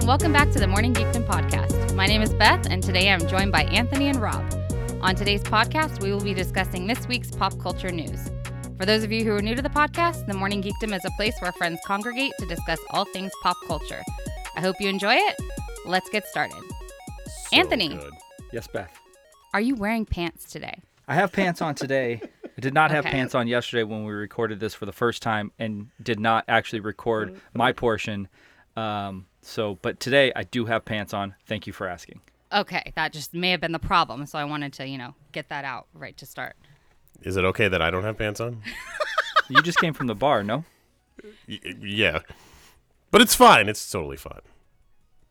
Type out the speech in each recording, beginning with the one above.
and welcome back to the Morning Geekdom podcast. My name is Beth, and today I'm joined by Anthony and Rob. On today's podcast, we will be discussing this week's pop culture news. For those of you who are new to the podcast, the Morning Geekdom is a place where friends congregate to discuss all things pop culture. I hope you enjoy it. Let's get started. So Anthony. good. Yes, Beth. Are you wearing pants today? I have pants on today. I did not have Okay. pants on yesterday when we recorded this for the first time and did not actually record my portion. Um, so, but today I do have pants on. Thank you for asking. Okay, that just may have been the problem, so I wanted to, you know, get that out right to start. Is it okay that I don't have pants on? You just came from the bar, no? Y- yeah. But it's fine. It's totally fine.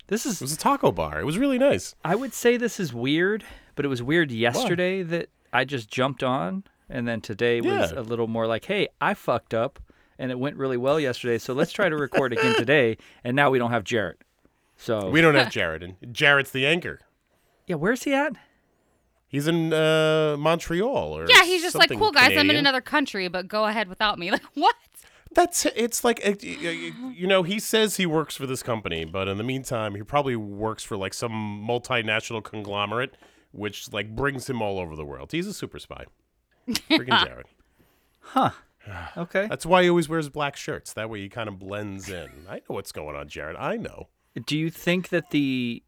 This It is, was a taco bar. It was really nice. I would say this is weird, but it was weird yesterday that I just jumped on. And then today was Yeah. a little more like, hey, I fucked up and it went really well yesterday. So let's try to record again today. And now we don't have Jarrett. So, We don't have Jared. And Jared's the anchor. yeah, where's he at? He's in uh, Montreal or Yeah, he's just like, cool guys, I'm in Canadian. another country, but go ahead without me. Like, what? That's it's like uh, y- y- you know he says he works for this company, but in the meantime he probably works for like some multinational conglomerate, which like brings him all over the world. He's a super spy. Freaking Jared. Okay. That's why he always wears black shirts. That way he kind of blends in. I know what's going on, Jared. I know. Do you think that the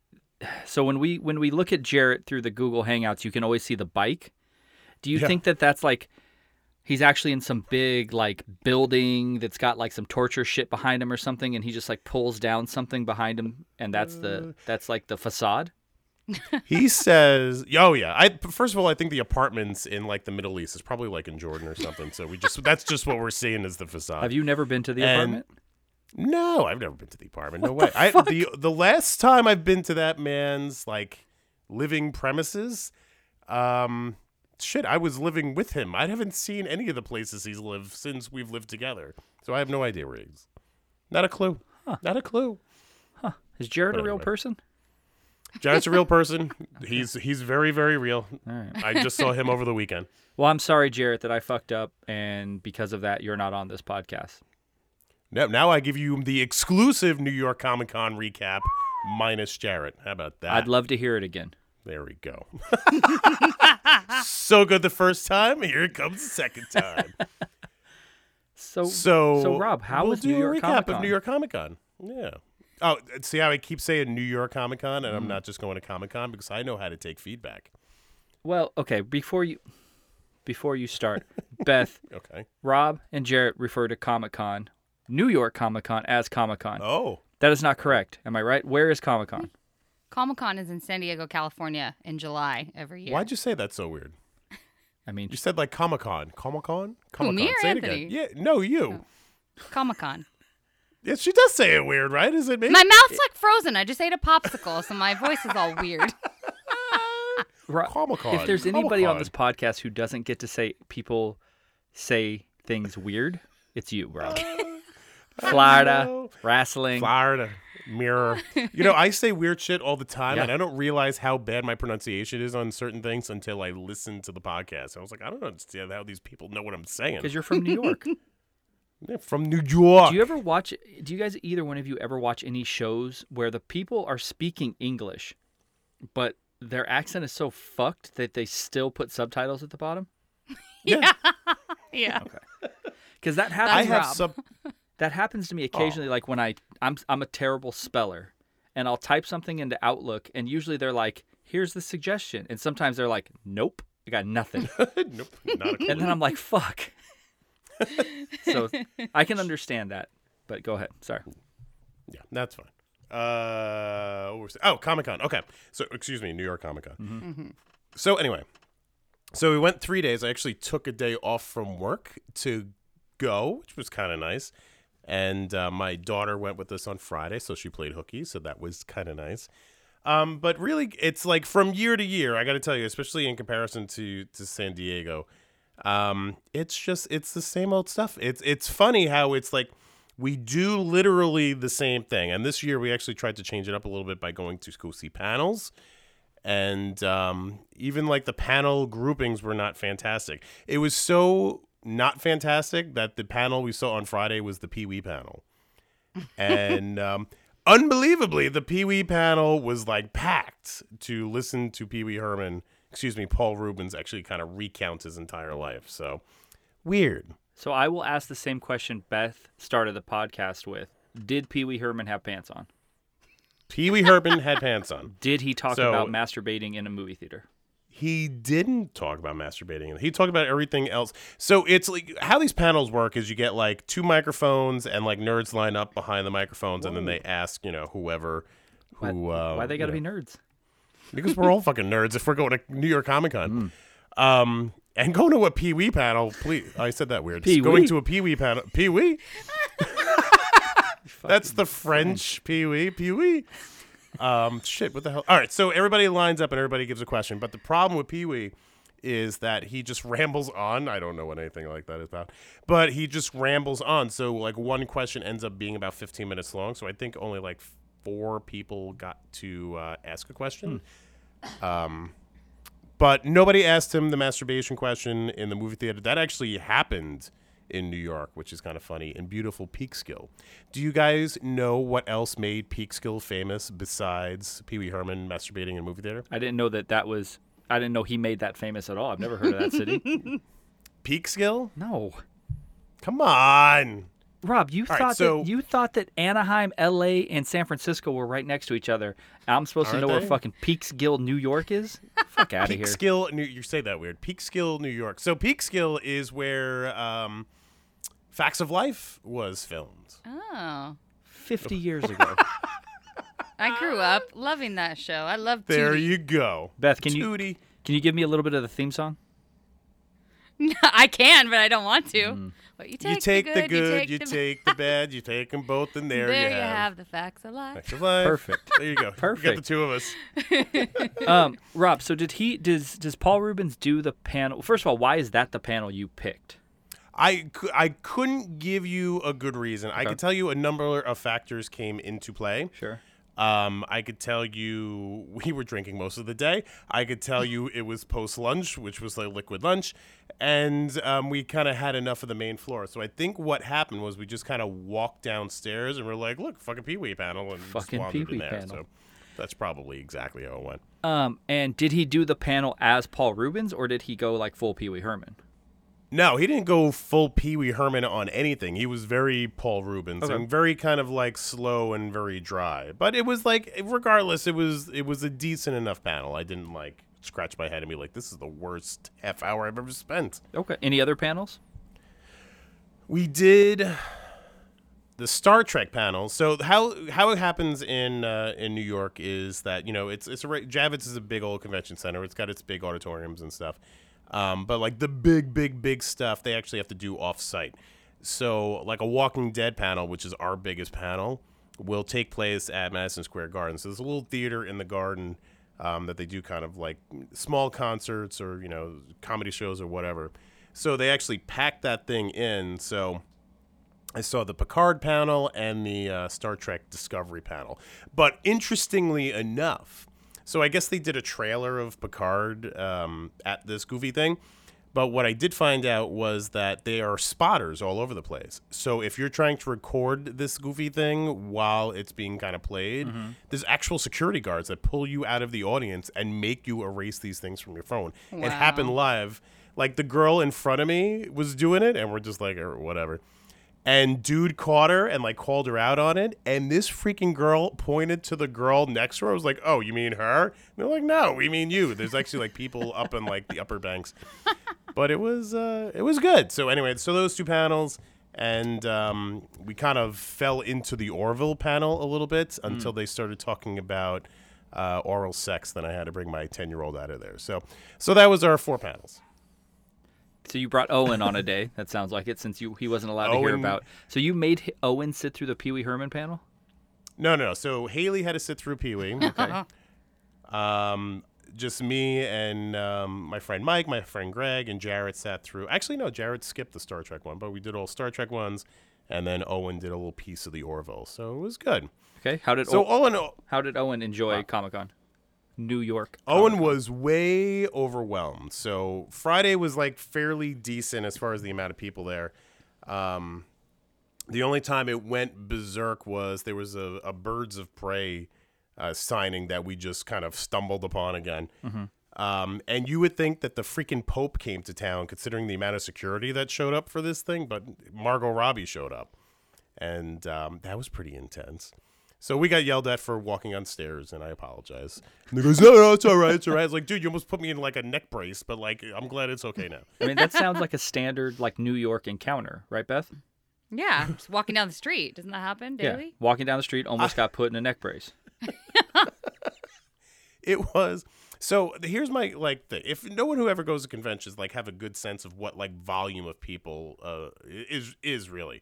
so when we when we look at Jarrett through the Google Hangouts, you can always see the bike. Do you Yeah. think that that's like he's actually in some big like building that's got like some torture shit behind him or something, and he just like pulls down something behind him, and that's Uh. the that's like the facade? He says, "Oh yeah." I first of all, I think the apartments in like the Middle East is probably like in Jordan or something. So we just that's just what we're seeing is the facade. Have you never been to the and- apartment? No, I've never been to the apartment. no way. I the the last time I've been to that man's like living premises, um shit, I was living with him. I haven't seen any of the places he's lived since we've lived together. So I have no idea where he is. Not a clue. Not a clue. Is Jared a real anyway. person? Jared's a real person. He's he's very very real. Right. I just saw him over the weekend. Well, I'm sorry, Jarrett, that I fucked up, and because of that, you're not on this podcast. Now, now I give you the exclusive New York Comic Con recap minus Jared. How about that? I'd love to hear it again. There we go. so good the first time. Here it comes the second time. So, So, so Rob, how we'll was do New a recap Comic of New York Comic Con? Yeah. Oh, see how I keep saying New York Comic Con, Mm. and I'm not just going to Comic Con because I know how to take feedback. Well, okay, before you before you start, Beth, Okay. Rob, and Jarrett refer to Comic Con, New York Comic Con as Comic Con. Oh, That is not correct. Am I right? Where is Comic Con? Comic Con is in San Diego, California in July every year. why'd you say that so weird? I mean, You said like Comic Con, Comic Con, Comic Con. me Con. or Say it Anthony? again. Yeah, no, you. Comic Con. Yeah, she does say it weird, right? Is it me? My mouth's like frozen. I just ate a popsicle, so my voice is all weird. Comic-Con, if there's anybody on Comic-Con. this podcast who doesn't get to say people say things weird, it's you, Rob. Uh, Florida, wrestling. Florida mirror. You know, I say weird shit all the time, Yeah. and I don't realize how bad my pronunciation is on certain things until I listen to the podcast. I was like, I don't understand how these people know what I'm saying. Because you're from New York. They're from New York. Do you ever watch? Do you guys either one of you ever watch any shows where the people are speaking English, but their accent is so fucked that they still put subtitles at the bottom? yeah, Yeah. Okay. Because that happens. I have Rob. sub. That happens to me occasionally. Oh. Like when I I'm I'm a terrible speller, and I'll type something into Outlook, and usually they're like, "Here's the suggestion," and sometimes they're like, "Nope, I got nothing," nope, not a clue. and then I'm like, "Fuck." So I can understand that, but go ahead. Sorry. Yeah, that's fine. Uh, oh, Comic Con. Okay, so excuse me, New York Comic Con. Mm-hmm. So anyway, so we went three days. I actually took a day off from work to go, which was kind of nice. And uh, my daughter went with us on Friday, so she played hooky, so that was kind of nice. Um, but really, it's like from year to year. I got to tell you, especially in comparison to to San Diego, um, it's just it's the same old stuff. It's it's funny how it's like we do literally the same thing. And this year we actually tried to change it up a little bit by going to go see panels. And um, even like the panel groupings were not fantastic. It was so not fantastic that the panel we saw on Friday was the Pee Wee panel. and um, unbelievably, the Pee Wee panel was like packed to listen to Pee Wee Herman, excuse me, Paul Reubens actually kind of recounts his entire life. So weird. So I will ask the same question Beth started the podcast with. Did Pee Wee Herman have pants on? Pee Wee Herman had pants on. Did he talk So- about masturbating in a movie theater? He didn't talk about masturbating. He talked about everything else. So it's like how these panels work is you get like two microphones and like nerds line up behind the microphones and then they ask, you know, whoever Why, who uh, why they got to you be nerds? Because we're all fucking nerds if we're going to New York Comic Con. Um, and going to a Pee Wee panel, please. I said that weird. Pee Going to a Pee Wee panel. Pee Wee? That's the French Pee Wee. Pee Wee. Um, shit, what the hell? All right, so everybody lines up and everybody gives a question. But the problem with Pee Wee is that he just rambles on. I don't know what anything like that is about, but he just rambles on. So like one question ends up being about 15 minutes long. So I think only like four people got to uh, ask a question. Um, but nobody asked him the masturbation question in the movie theater. That actually happened in New York, which is kind of funny, in beautiful Peekskill. Do you guys know what else made Peekskill famous besides Pee Wee Herman masturbating in a movie theater? I didn't know that that was. I didn't know he made that famous at all. I've never heard of that city. Peekskill? no, Come on. Rob, you right, thought so- that you thought that Anaheim, L.A., and San Francisco were right next to each other. I'm supposed to Aren't know where fucking Peekskill, New York is. Fuck out of here. Peekskill, New, you say that weird. Peekskill, New York. So Peekskill is where um, Facts of Life was filmed. Oh. Fifty years ago. I grew up loving that show. I love There Tootie. you go. Beth, can you can you give me a little bit of the theme song? I can, but I don't want to. But you take, You take the the good, good, you you take the take the bad, you take them both, and there, you There you have. the facts of life. Facts of Life. Perfect. There you go. You got the two of us. um, Rob, so did he? Does does Paul Reubens do the panel? First of all, why is that the panel you picked? I, I couldn't give you a good reason. I could tell you a number of factors came into play. Sure. Um, I could tell you we were drinking most of the day. I could tell you it was post lunch, which was like liquid lunch, and um, we kind of had enough of the main floor. So I think what happened was we just kind of walked downstairs and we're like, "Look, fucking Pee Wee panel," and Fucking Pee Wee there. panel. So that's probably exactly how it went. Um, and did he do the panel as Paul Reubens, or did he go like full Pee Wee Herman? No, he didn't go full Pee Wee Herman on anything. He was very Paul Reubens Okay. and very kind of like slow and very dry. But it was like, regardless, it was it was a decent enough panel. I didn't like scratch my head and be like, this is the worst half hour I've ever spent. Okay. Any other panels? We did the Star Trek panel. So how how it happens in uh, in New York is that you know it's it's a Javits is a big old convention center. It's got its big auditoriums and stuff. Um, but like the big big big stuff, they actually have to do off site. So like a Walking Dead panel, which is our biggest panel, will take place at Madison Square Garden. So there's a little theater in the garden um, that they do kind of like small concerts or you know comedy shows or whatever. So they actually packed that thing in. So I saw the Picard panel and the uh, Star Trek Discovery panel. But interestingly enough, so I guess they did a trailer of Picard um, at this goofy thing. But what I did find out was that they are spotters all over the place. So if you're trying to record this goofy thing while it's being kind of played, there's actual security guards that pull you out of the audience and make you erase these things from your phone. It happened live. Like the girl in front of me was doing it, and we're just like, "Er, whatever. And dude caught her and like called her out on it. And this freaking girl pointed to the girl next to her. I was like, "Oh, you mean her?" And they're like, "No, we mean you." There's actually like people up in like the upper banks, but it was uh, it was good. So anyway, so those two panels, and um, we kind of fell into the Orville panel a little bit until they started talking about uh, oral sex. Then I had to bring my ten year old out of there. So so that was our four panels. So you brought Owen on a day. That sounds like it, since you he wasn't allowed to hear about. So you made H- Owen sit through the Pee Wee Herman panel. No, no, no. So Haley had to sit through Pee Wee. Okay. Um, just me and um, my friend Mike, my friend Greg, and Jarrett sat through. Actually, no, Jarrett skipped the Star Trek one, but we did all Star Trek ones, and then Owen did a little piece of the Orville, so it was good. okay. How did So o- all in all, how did Owen enjoy Comic Con? New York. Owen was way overwhelmed. So Friday was like fairly decent as far as the amount of people there. Um, The only time it went berserk was there was a, a Birds of Prey uh, signing that we just kind of stumbled upon again. Um, and you would think that the freaking Pope came to town, considering the amount of security that showed up for this thing, but Margot Robbie showed up, and um, that was pretty intense. So we got yelled at for walking on stairs, and I apologize. And they goes, "No, no, it's all right, it's all right." It's like, dude, you almost put me in like a neck brace, but like, I'm glad it's okay now. I mean, that sounds like a standard like New York encounter, right, Beth? Yeah, just walking down the street. Doesn't that happen daily? Yeah. Walking down the street, almost got put in a neck brace. it was so here's my like thing if no one who ever goes to conventions like have a good sense of what like volume of people uh is is really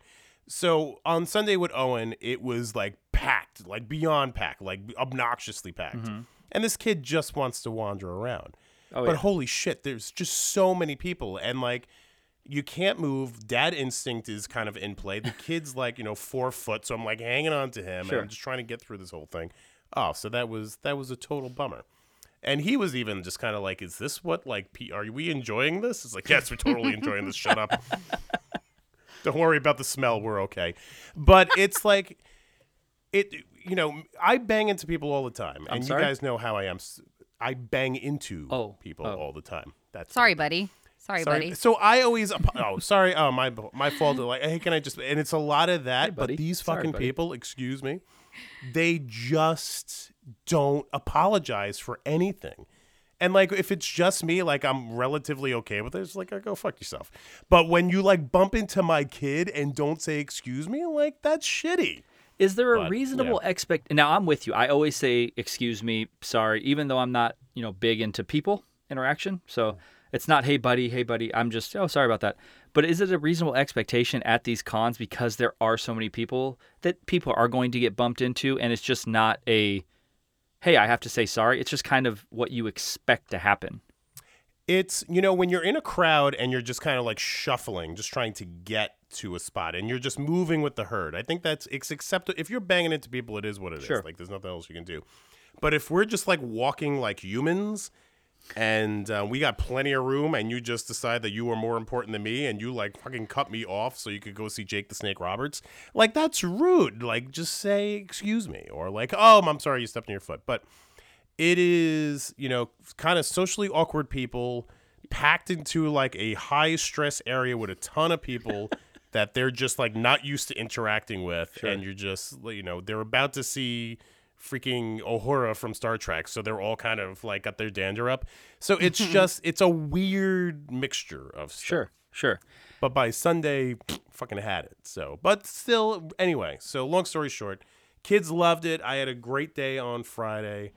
so on sunday with owen it was like packed like beyond packed like obnoxiously packed. Mm-hmm. And this kid just wants to wander around. Oh, but yeah. holy shit there's just so many people and like you can't move. Dad instinct is kind of in play. The kid's like you know four foot so i'm like hanging on to him Sure. and i'm just trying to get through this whole thing. Oh so that was that was a total bummer. And he was even just kind of like is this what like P- are we enjoying this? It's like yes we're totally enjoying this. Shut up don't worry about the smell we're okay but it's like it you know i bang into people all the time and sorry? you guys know how i am I bang into Oh, people oh. all the time that's Sorry, buddy. Sorry, Sorry. buddy. So I always oh sorry oh my my fault. Like hey, can I just and it's a lot of that. Hey, but these fucking buddy. people, excuse me, they just don't apologize for anything. And like if it's just me, like I'm relatively okay with it. It's like uh, go fuck yourself. But when you like bump into my kid and don't say excuse me, like that's shitty. Is there a But, reasonable expect? Now I'm with you. I always say excuse me, sorry, even though I'm not, you know, big into people interaction. So mm-hmm. it's not hey buddy, hey buddy. I'm just oh sorry about that. But is it a reasonable expectation at these cons because there are so many people that people are going to get bumped into, and it's just not a hey I have to say sorry. It's just kind of what you expect to happen. It's you know when you're in a crowd and you're just kind of like shuffling, just trying to get to a spot, and you're just moving with the herd. I think that's it's acceptable. If you're banging into people, it is what it is. Sure. Like there's nothing else you can do. But if we're just like walking like humans, and uh, we got plenty of room, and you just decide that you are more important than me, and you like fucking cut me off so you could go see Jake the Snake Roberts, like that's rude. Like just say excuse me, or like oh I'm sorry you stepped on your foot, but it is you know kind of socially awkward people packed into like a high stress area with a ton of people that they're just like not used to interacting with. And you're just you know they're about to see freaking Uhura from Star Trek so they're all kind of like got their dander up so it's just it's a weird mixture of stuff Sure, sure. but by Sunday, fucking had it. So, but still, anyway. So, long story short, kids loved it. I had a great day on Friday.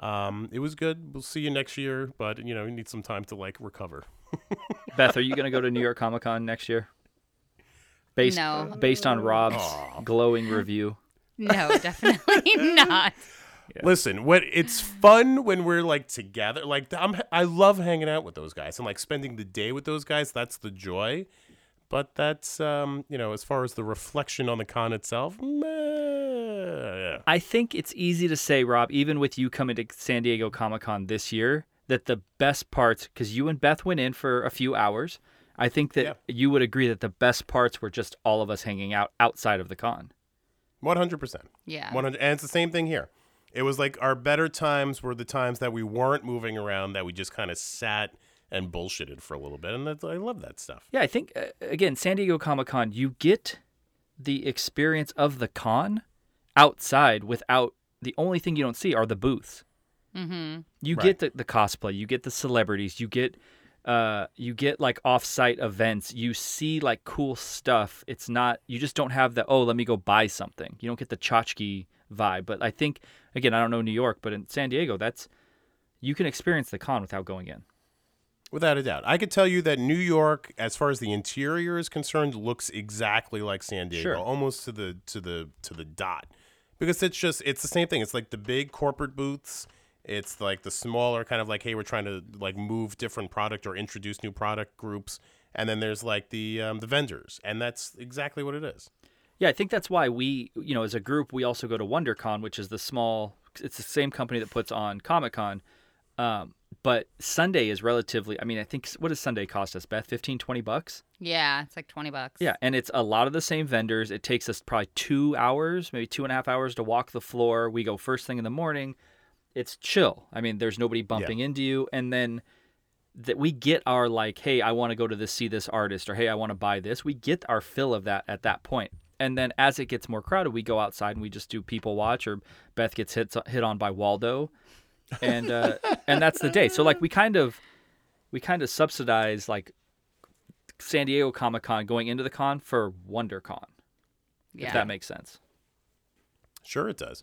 Um, it was good. We'll see you next year, but you know, you need some time to like recover. Beth, are you going to go to New York Comic Con next year? Based No. based on Rob's glowing review. No, definitely not. Listen, when it's fun when we're like together. Like I'm, I love hanging out with those guys and like spending the day with those guys. That's the joy. But that's um, you know, as far as the reflection on the con itself, meh. I think it's easy to say, Rob, even with you coming to San Diego Comic Con this year, that the best parts, because you and Beth went in for a few hours, I think that Yeah. you would agree that the best parts were just all of us hanging out outside of the con. One hundred percent. Yeah. 100 and it's the same thing here it was like our better times were the times that we weren't moving around that we just kind of sat and bullshitted for a little bit and that's, i love that stuff Yeah, I think, uh, again, San Diego Comic Con, you get the experience of the con outside without the only thing you don't see are the booths. Mm-hmm. You Right. get the, the cosplay, you get the celebrities, you get uh you get like off-site events. You see like cool stuff. It's not you just don't have the oh, let me go buy something. You don't get the tchotchke vibe. But I think again, I don't know New York, but in San Diego, that's you can experience the con without going in. without a doubt i could tell you that new york as far as the interior is concerned looks exactly like san diego Sure. almost to the to the to the dot because it's just it's the same thing it's like the big corporate booths it's like the smaller kind of like hey we're trying to like move different product or introduce new product groups and then there's like the um, the vendors and that's exactly what it is Yeah, I think that's why we, you know, as a group, we also go to WonderCon, which is the small. It's the same company that puts on Comic Con. Um, but Sunday is relatively. I mean, I think what does Sunday cost us, Beth? 15, 20 bucks. Yeah, it's like 20 bucks. Yeah, and it's a lot of the same vendors. It takes us probably two hours, maybe two and a half hours to walk the floor. We go first thing in the morning. It's chill. I mean, there's nobody bumping into you, and then that we get our like, hey, I want to go to this see this artist, or hey, I want to buy this. We get our fill of that at that. And then as it gets more crowded, we go outside and we just do people watch, or Beth gets hit hit on by Waldo, and uh, and that's the day. So like we kind of we kind of subsidize like San Diego Comic Con going into the con for WonderCon, Yeah. if that makes sense. Sure, it does.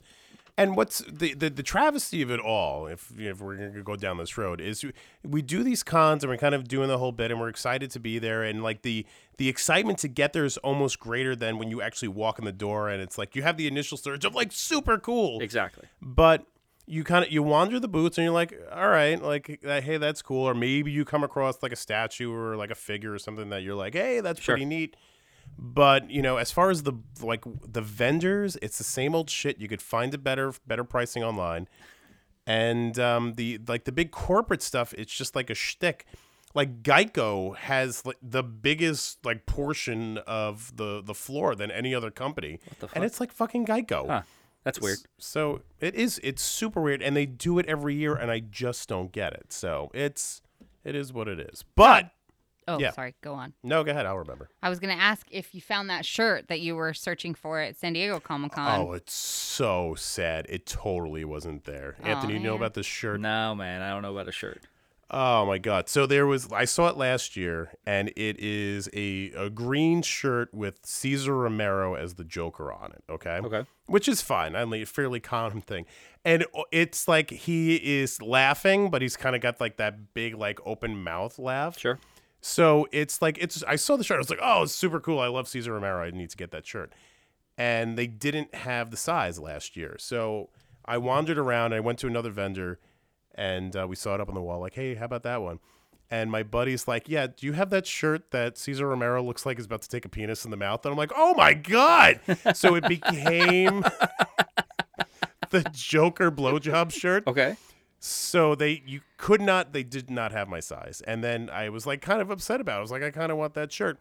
And what's the, the, the travesty of it all, if, if we're going to go down this road, is we do these cons and we're kind of doing the whole bit and we're excited to be there. And like the, the excitement to get there is almost greater than when you actually walk in the door and it's like you have the initial surge of like super cool. Exactly. But you kind of you wander the booths and you're like, all right, like uh, hey, that's cool. Or maybe you come across like a statue or like a figure or something that you're like, hey, that's Sure. pretty neat. But you know, as far as the like the vendors, it's the same old shit. You could find a better better pricing online, and um, the like the big corporate stuff. It's just like a shtick. Like Geico has like the biggest like portion of the the floor than any other company, the and it's like fucking Geico. Huh. That's weird. So it is. It's super weird, and they do it every year, and I just don't get it. So it's it is what it is. But Oh, Yeah. sorry. Go on. no, go ahead. I'll remember. I was going to ask if you found that shirt that you were searching for at San Diego Comic Con. Oh, it's so sad. It totally wasn't there. Aw, Anthony, you know man. about this shirt? No, man, I don't know about a shirt. Oh my god. So there was I saw it last year and it is a, a green shirt with Cesar Romero as the Joker on it, okay? Okay. Which is fine. I mean, a fairly common thing. And it's like he is laughing, but he's kind of got like that big like open mouth laugh. Sure. So it's like it's I saw the shirt. I was like, "Oh, it's super cool. I love Cesar Romero. I need to get that shirt." And they didn't have the size last year. So I wandered around. I went to another vendor and uh, we saw it up on the wall like, "Hey, how about that one?" And my buddy's like, "Yeah, do you have that shirt that Cesar Romero looks like is about to take a penis in the mouth?" And I'm like, "Oh my god!" so it became the Joker blowjob shirt. Okay. So they you could not they did not have my size. And then I was like kind of upset about it. I was like, I kind of want that shirt.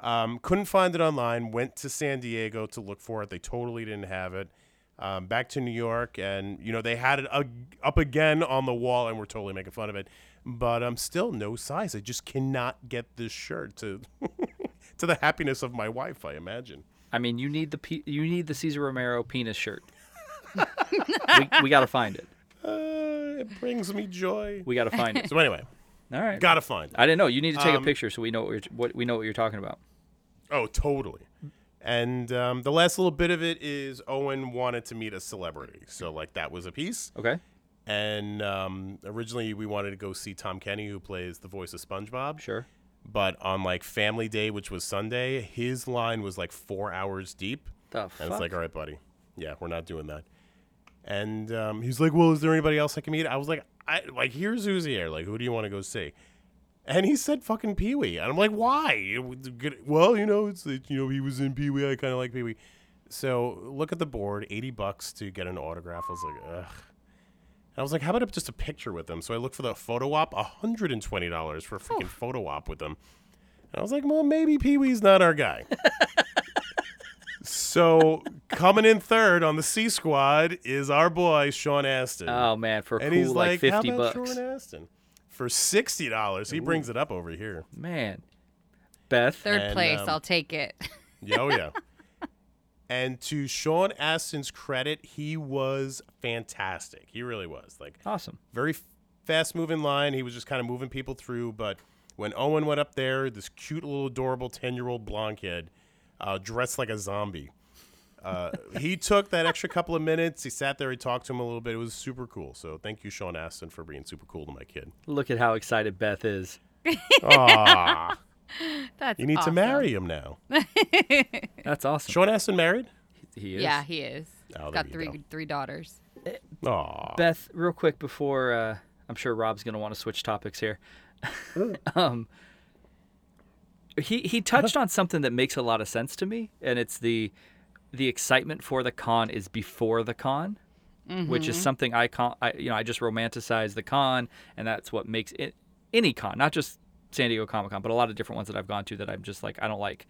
Um, couldn't find it online, went to San Diego to look for it. They totally didn't have it. Um, back to New York and you know they had it up again on the wall and we're totally making fun of it. But um still no size. I just cannot get this shirt to to the happiness of my wife, I imagine. I mean, you need the pe- you need the Cesar Romero penis shirt. we we got to find it. Uh, it brings me joy. We got to find it. So anyway, All right. gotta find it. I didn't know. You need to take a Um, picture so we know what, you're, what we know what you're talking about. Oh, totally. And um, the last little bit of it is Owen wanted to meet a celebrity, so like that was a piece. Okay. And um, originally we wanted to go see Tom Kenny, who plays the voice of SpongeBob. Sure. But on like Family Day, which was Sunday, his line was like four hours deep, The and fuck? it's like, all right, buddy, yeah, we're not doing that. And um, he's like, well, is there anybody else I can meet? I was like, I like here's who's here. Like, who do you want to go see? And he said fucking Pee Wee. And I'm like, why? It was good- Well, you know, it's you know, he was in Pee Wee. I kind of like Pee Wee. So look at the board, 80 bucks to get an autograph. I was like, ugh. And I was like, how about just a picture with him? So I looked for the photo op, $120 for a freaking photo op with him. And I was like, well, maybe Pee Wee's not our guy. so coming in third on the C squad is our boy, Sean Astin. Oh man, for and cool he's like like, fifty how about bucks. Sean Astin? For sixty dollars, he brings it up over here. Man. Beth. Third and, place. um, I'll take it. Yeah, oh yeah. and to Sean Astin's credit, he was fantastic. He really was. Like Awesome. very fast moving line. He was just kind of moving people through. But when Owen went up there, this cute little adorable ten year old blonde kid, uh, dressed like a zombie. Uh, he took that extra couple of minutes. He sat there. He talked to him a little bit. It was super cool. So thank you, Sean Astin, for being super cool to my kid. Look at how excited Beth is. Aw, That's you need to marry him now. That's awesome. Sean Astin married? He is. Yeah, he is. Oh, He's there got three go. three daughters. Aw. Beth, real quick before uh, I'm sure Rob's gonna want to switch topics here. um, he he touched on something that makes a lot of sense to me, and it's the the excitement for the con is before the con. which is mm-hmm. something I con. I, you know, I just romanticize the con, and that's what makes it any con, not just San Diego Comic Con, but a lot of different ones that I've gone to that I'm just like I don't like.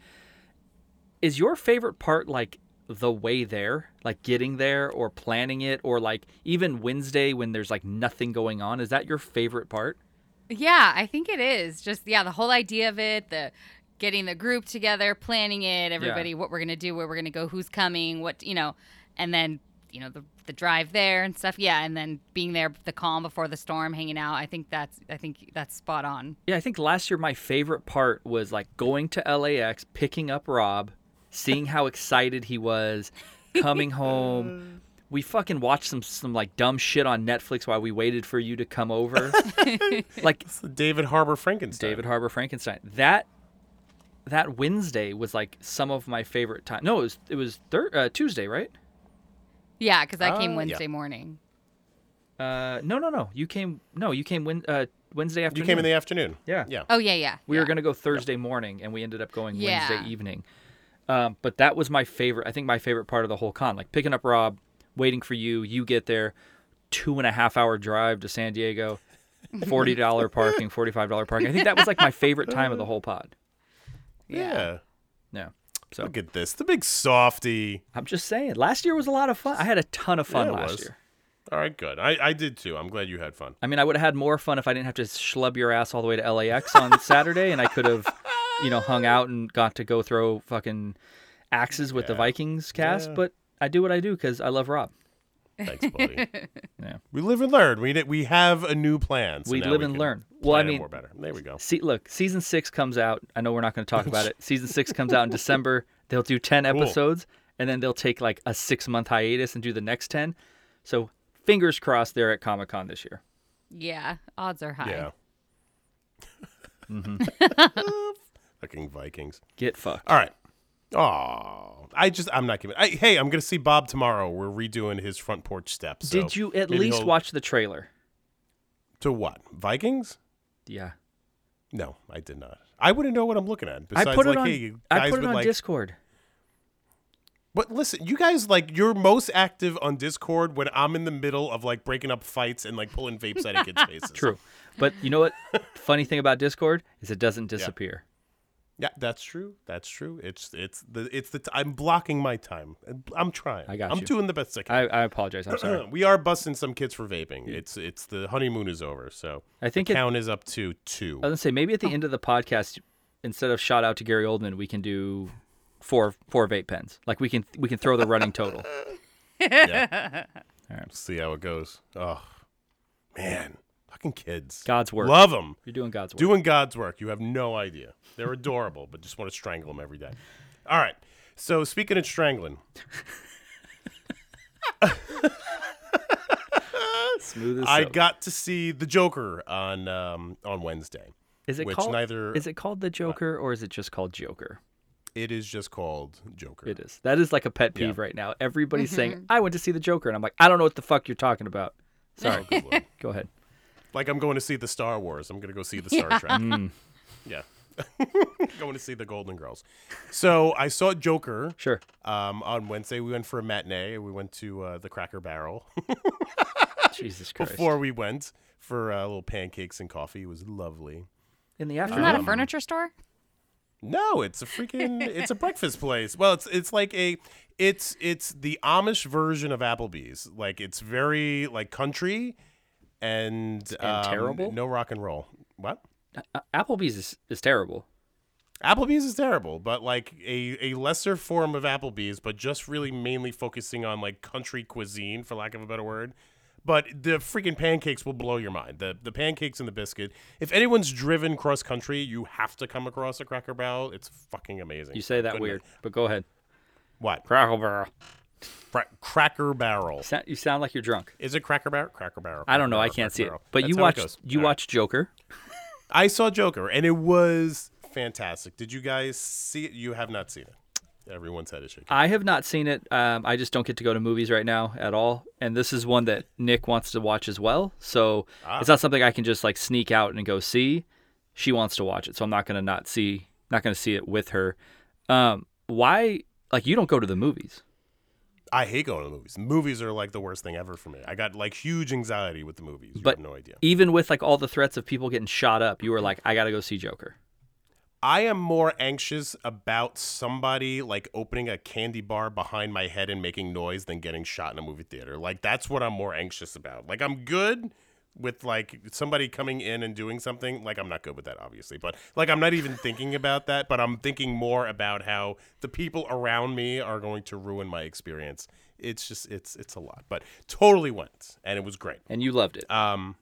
Is your favorite part like the way there, like getting there or planning it, or like even Wednesday when there's like nothing going on? Is that your favorite part? Yeah, I think it is. Just yeah, the whole idea of it, the getting the group together, planning it, everybody what we're going to do, where we're going to go, who's coming, what, you know, and then, you know, the the drive there and stuff. Yeah, and then being there the calm before the storm, hanging out. I think that's I think that's spot on. Yeah, I think last year my favorite part was like going to LAX, picking up Rob, seeing how excited he was, coming home. We fucking watched some some like dumb shit on Netflix while we waited for you to come over. like David Harbour Frankenstein. David Harbour Frankenstein. That that Wednesday was like some of my favorite time. No, it was it was thir- uh, Tuesday, right? Yeah, because I Uh, came yeah. Wednesday morning. Uh, no, no, no. You came. No, you came when, uh, Wednesday afternoon. You came in the afternoon. Yeah. Yeah. Oh yeah, yeah. We yeah. were gonna go Thursday morning, and we ended up going Yeah. Wednesday evening. Um, but that was my favorite. I think my favorite part of the whole con, like picking up Rob, waiting for you. You get there, two and a half hour drive to San Diego, forty dollar parking, forty five dollar parking. I think that was like my favorite time of the whole pod. Yeah. Yeah. So Look at this. The big softy. I'm just saying, last year was a lot of fun. I had a ton of fun Yeah, last was. year. All right, good. I, I did too. I'm glad you had fun. I mean, I would have had more fun if I didn't have to schlub your ass all the way to LAX on Saturday, and I could have, you know, hung out and got to go throw fucking axes with the Vikings cast. Yeah. But I do what I do because I love Rob. Thanks, buddy. Yeah. We live and learn. We we have a new plan. so We now live and learn. Well, I mean- more better. There we go. See, look, season six comes out. I know we're not going to talk about it. Season six comes out in December. They'll do ten Cool. episodes, and then they'll take like a six month hiatus and do the next ten. So fingers crossed they're at Comic Con this year. Yeah, odds are high. Yeah. Mm-hmm. Fucking Vikings. Get fucked. All right. Oh, I just I'm not giving. I, hey, I'm gonna see Bob tomorrow. We're redoing his front porch steps. so Did you at maybe least he'll- watch the trailer? to what Vikings? Yeah. No, I did not. I wouldn't know what I'm looking at. I put it like, on. hey, you I guys put it would on like. Discord. But listen, you guys like you're most active on Discord when I'm in the middle of like breaking up fights and like pulling vapes out of kids' faces. True. But you know what? Funny thing about Discord is it doesn't disappear. Yeah, that's true. That's true. It's it's the it's the t- I'm blocking my time. I'm trying. I got I'm you. doing the best I can. I, I apologize. I'm sorry. we are busting some kids for vaping. It's it's the honeymoon is over, so I think the it, count is up to two. I was gonna say maybe at the end of the podcast, instead of shout out to Gary Oldman, we can do four four vape pens. Like we can we can throw the running total. Yeah. All right. See how it goes. Oh man, fucking kids. God's work. Love them. You're doing God's work. Doing God's work. You have no idea. They're adorable, but just want to strangle them every day. All right. So speaking of strangling, Smooth as I silk. got to see the Joker on um, on Wednesday. Is it which called? neither- Is it called the Joker or is it just called Joker? It is just called Joker. It is. That is like a pet Yeah. peeve right now. Everybody's saying, "I went to see the Joker," and I'm like, "I don't know what the fuck you're talking about." Sorry. Good Go ahead. Like I'm going to see the Star Wars. I'm going to go see the Star Trek. Mm. Yeah. going to see the Golden Girls. So I saw Joker Sure. um, on Wednesday. We went for a matinee. We went to uh, the Cracker Barrel Jesus Christ. before we went for uh, little pancakes and coffee. It was lovely. In the afternoon. Isn't that a furniture store? No, it's a freaking it's a breakfast place. Well, it's it's like a it's it's the Amish version of Applebee's. Like it's very like country and um, terrible? No rock and roll. What? Uh, Applebee's is, is terrible. Applebee's is terrible, but like a, a lesser form of Applebee's, but just really mainly focusing on like country cuisine, for lack of a better word. But the freaking pancakes will blow your mind. The the pancakes and the biscuit. If anyone's driven cross country, you have to come across a Cracker Barrel. It's fucking amazing. You say that weird, but go ahead. What? Crackle Barrel. Cra- Cracker Barrel. Sa- You sound like you're drunk. Is it Cracker Barrel? Cracker Barrel. I don't know. I can't see it. Barrel. But That's you watched you All right. watched Joker. I saw Joker, and it was fantastic. Did you guys see it? You have not seen it. Everyone's head is shaking. I have not seen it. Um, I just don't get to go to movies right now at all, and this is one that Nick wants to watch as well. So Ah. it's not something I can just like sneak out and go see. She wants to watch it, so I'm not gonna not see not gonna see it with her. Um, why? Like you don't go to the movies? I hate going to the movies. Movies are like the worst thing ever for me. I got like huge anxiety with the movies. You But- have no idea. Even with like all the threats of people getting shot up, you were like, I gotta go see Joker. I am more anxious about somebody like opening a candy bar behind my head and making noise than getting shot in a movie theater. Like that's what I'm more anxious about. Like I'm good with like somebody coming in and doing something. Like I'm not good with that obviously, but like I'm not even thinking about that, but I'm thinking more about how the people around me are going to ruin my experience. It's just it's it's a lot. But totally went and it was great. And you loved it. Um,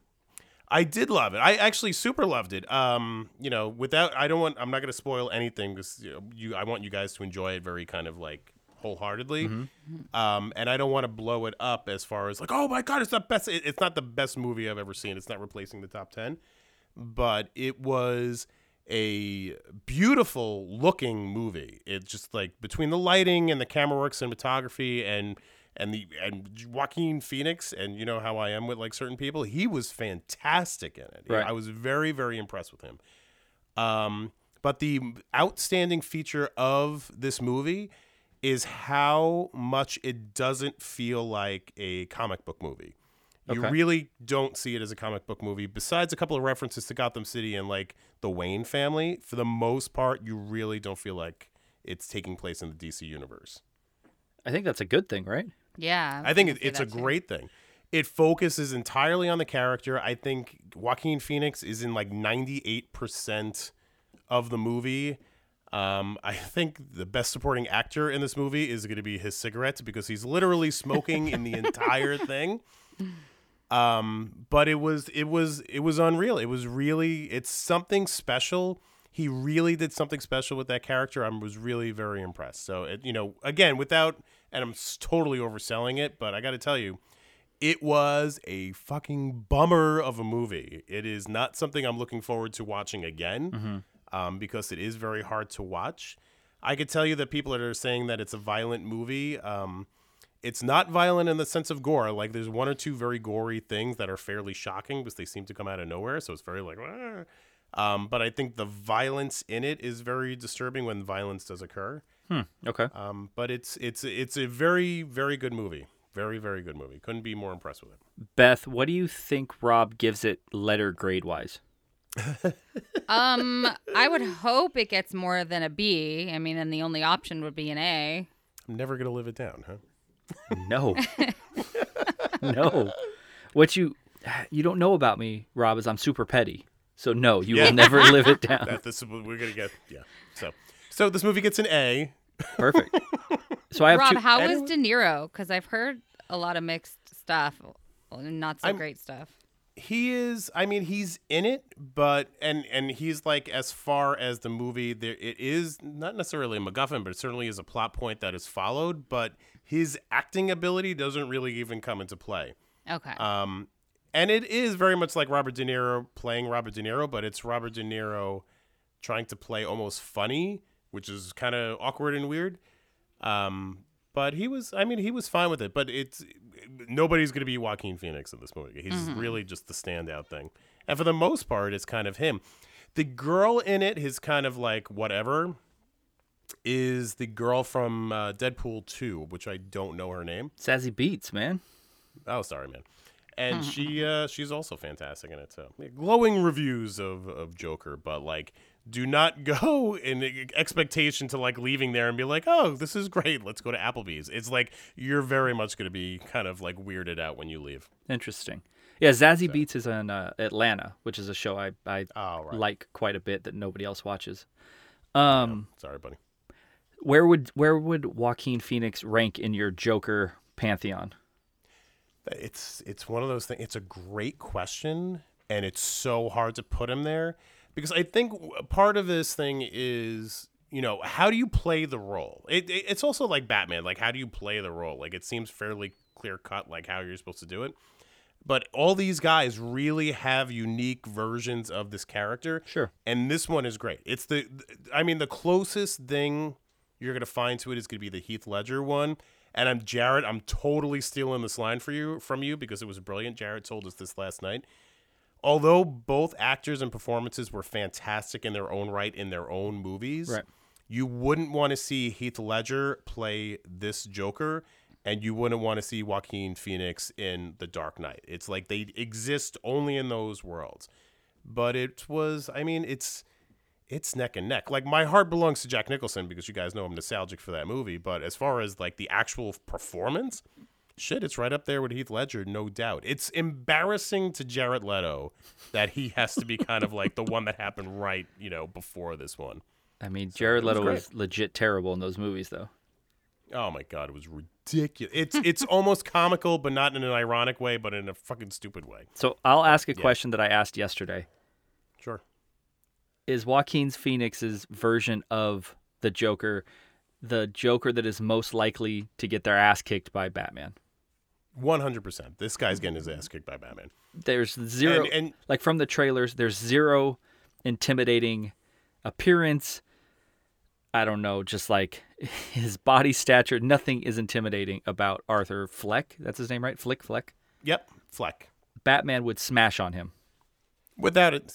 I did love it. I actually super loved it. Um, you know, without I don't want I'm not going to spoil anything because you, know, you I want you guys to enjoy it very kind of like wholeheartedly. Um, and I don't want to blow it up as far as like, oh my god, it's the best. It, it's not the best movie I've ever seen. It's not replacing the top ten, but it was a beautiful looking movie. It's just like between the lighting and the camera work, cinematography, and and the and Joaquin Phoenix, and you know how I am with like certain people. He was fantastic in it. Right. I was very very impressed with him. Um, but the outstanding feature of this movie is how much it doesn't feel like a comic book movie. You Okay. really don't see it as a comic book movie. Besides a couple of references to Gotham City and like the Wayne family, for the most part, you really don't feel like it's taking place in the DC universe. I think that's a good thing, right? Yeah. I think it, it's a too. great thing. It focuses entirely on the character. I think Joaquin Phoenix is in like 98% of the movie. Um, I think the best supporting actor in this movie is going to be his cigarettes because he's literally smoking in the entire thing. Um, but it was it was it was unreal. It was really it's something special. He really did something special with that character. I was really very impressed. So it, you know, again, without and I'm totally overselling it, but I got to tell you, it was a fucking bummer of a movie. It is not something I'm looking forward to watching again um, because it is very hard to watch. I could tell you that people that are saying that it's a violent movie, um, it's not violent in the sense of gore. Like there's one or two very gory things that are fairly shocking because they seem to come out of nowhere. So it's very like, um, but I think the violence in it is very disturbing when violence does occur. Hmm. Okay. Um, but it's it's it's a very very good movie. Very very good movie. Couldn't be more impressed with it. Beth, what do you think Rob gives it letter grade wise? Um, I would hope it gets more than a B. I mean, and the only option would be an A. I'm never gonna live it down, huh? No. no. What you you don't know about me, Rob, is I'm super petty. So no, you Yeah. will never live it down. That this what we're gonna get. Yeah. So so this movie gets an A. Perfect. So I have Rob, two. how was anyone- De Niro? Because I've heard a lot of mixed stuff, well, not so I'm- great stuff. He is i mean he's in it but and and he's like as far as the movie there it is not necessarily a macguffin but it certainly is a plot point that is followed but his acting ability doesn't really even come into play Okay. um and it is very much like robert de niro playing robert de niro but it's robert de niro trying to play almost funny which is kind of awkward and weird um but he was i mean he was fine with it but it's nobody's going to be joaquin phoenix in this movie he's really just the standout thing and for the most part it's kind of him the girl in it is kind of like whatever is the girl from uh, deadpool 2 which i don't know her name Zazie Beetz, man. Oh, sorry, man. And she uh, she's also fantastic in it too. Yeah, glowing reviews of, of Joker, but like do not go in expectation to like leaving there and be like, oh, this is great. Let's go to Applebee's. It's like you're very much going to be kind of like weirded out when you leave. Interesting. Yeah, Zazie Beetz is in uh, Atlanta, which is a show I, I Oh, right. like quite a bit that nobody else watches. Um, Sorry, buddy. where would where would Joaquin Phoenix rank in your Joker pantheon? It's it's one of those things. It's a great question, and it's so hard to put him there because I think part of this thing is you know how do you play the role? It, it it's also like Batman. Like how do you play the role? Like it seems fairly clear cut, like how you're supposed to do it. But all these guys really have unique versions of this character. Sure. And this one is great. It's the, I mean, the closest thing you're gonna find to it is gonna be the Heath Ledger one. And I'm Jared. I'm totally stealing this line for you from you because it was brilliant. Jared told us this last night. Although both actors and performances were fantastic in their own right in their own movies, Right. you wouldn't want to see Heath Ledger play this Joker and you wouldn't want to see Joaquin Phoenix in The Dark Knight. It's like they exist only in those worlds. But it was, I mean, it's it's neck and neck. Like my heart belongs to Jack Nicholson because you guys know I'm nostalgic for that movie. But as far as like the actual performance, shit, it's right up there with Heath Ledger, no doubt. It's embarrassing to Jared Leto that he has to be kind of like the one that happened right, you know, before this one. I mean, Jared it was Leto great. was legit terrible in those movies, though. Oh my god, it was ridiculous. It's it's almost comical, but not in an ironic way, but in a fucking stupid way. So I'll ask a question that I asked yesterday. Sure. Is Joaquin's Phoenix's version of the Joker the Joker that is most likely to get their ass kicked by Batman? One hundred percent. This guy's getting his ass kicked by Batman. There's zero, And- and- like from the trailers, there's zero intimidating appearance. I don't know, just like his body stature. Nothing is intimidating about Arthur Fleck. That's his name, right? Flick Fleck. Yep, Fleck. Batman would smash on him. Without it,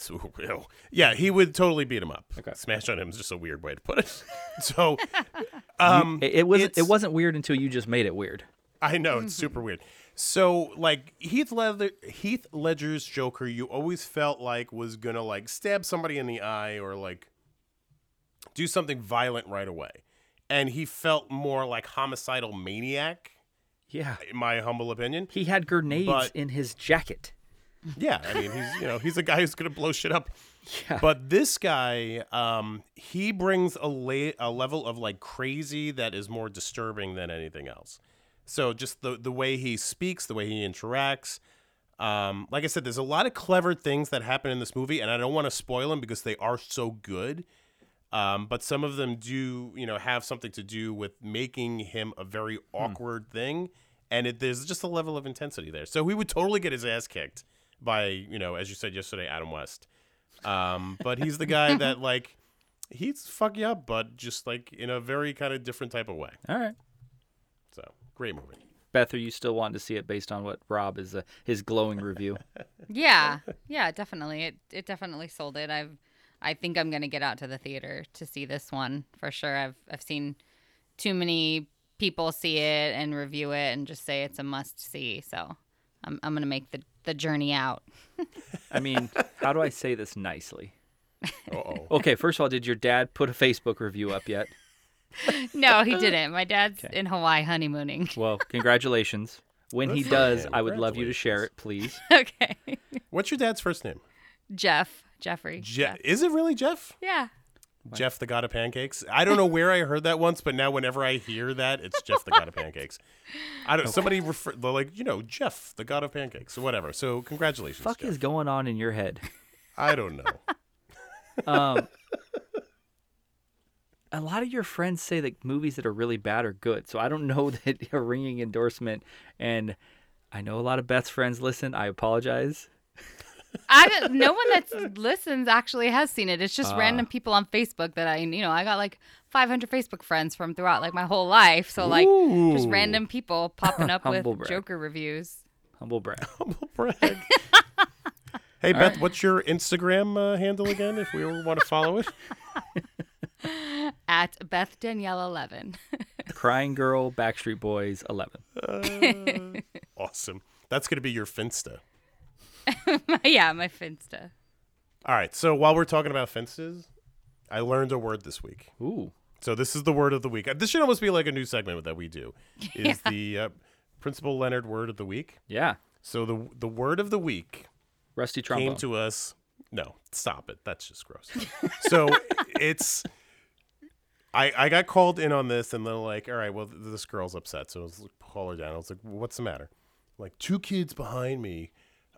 yeah, he would totally beat him up. Okay. Smash on him is just a weird way to put it. so, um, It, it wasn't. It wasn't weird until you just made it weird. I know it's super weird. So like Heath Ledger, Heath Ledger's Joker, you always felt like was gonna like stab somebody in the eye or like do something violent right away, and he felt more like homicidal maniac, Yeah. in my humble opinion. He had grenades But- in his jacket. Yeah, I mean he's you know he's a guy who's gonna blow shit up. Yeah. But this guy, um, he brings a la- a level of like crazy that is more disturbing than anything else. So just the the way he speaks, the way he interacts. Um, like I said, there's a lot of clever things that happen in this movie, and I don't want to spoil them because they are so good. Um, but some of them do, you know, have something to do with making him a very awkward thing, and it, there's just a level of intensity there. So he would totally get his ass kicked by, you know, as you said yesterday, Adam West. Um, but he's the guy that like he's fuck you up, but just like in a very kind of different type of way. All right. So great movie. Beth, are you still wanting to see it based on what Rob is uh, his glowing review? Yeah, yeah, definitely. It it definitely sold it. I've I think I'm gonna get out to the theater to see this one for sure. I've I've seen too many people see it and review it and just say it's a must see. So I'm I'm gonna make the the journey out. I mean, how do I say this nicely? Uh oh. Okay, first of all, did your dad put a Facebook review up yet? No, he didn't. My dad's in Hawaii honeymooning. Well, congratulations. When he does. I would love you to share it, please. okay, What's your dad's first name? Jeff Jeffrey. Je- Is it really Jeff? Yeah. Jeff the God of Pancakes. I don't know where I heard that once, but now whenever I hear that, it's Jeff the God of Pancakes. I don't. Somebody refer. They're like, you know, Jeff the God of Pancakes, or whatever. So congratulations. Fuck Jeff. is going on in your head? I don't know. Um, a lot of your friends say that movies that are really bad are good. So I don't know that a ringing endorsement. And I know a lot of Beth's friends listen. I apologize. I no one that listens actually has seen it. It's just random people on Facebook that I, you know, I got like 500 Facebook friends from throughout like my whole life. So like just random people popping up with brag. Joker reviews. Humble brag. Humble brag. hey Beth, what's your Instagram uh, handle again? If we want to follow it. At Beth Danielle 11. Crying Girl, Backstreet Boys, 11. Awesome. That's gonna be your Finsta. yeah, my Finsta. All right. So while we're talking about fences, I learned a word this week. Ooh. So this is the word of the week. Uh, This should almost be like a new segment that we do. Is the uh, Principal Leonard word of the week? Yeah. So the the word of the week Rusty came to us. No, stop it. That's just gross. so it's. I, I got called in on this and they're like, all right, well, this girl's upset. So I was like, call her down. I was like, what's the matter? Like, two kids behind me,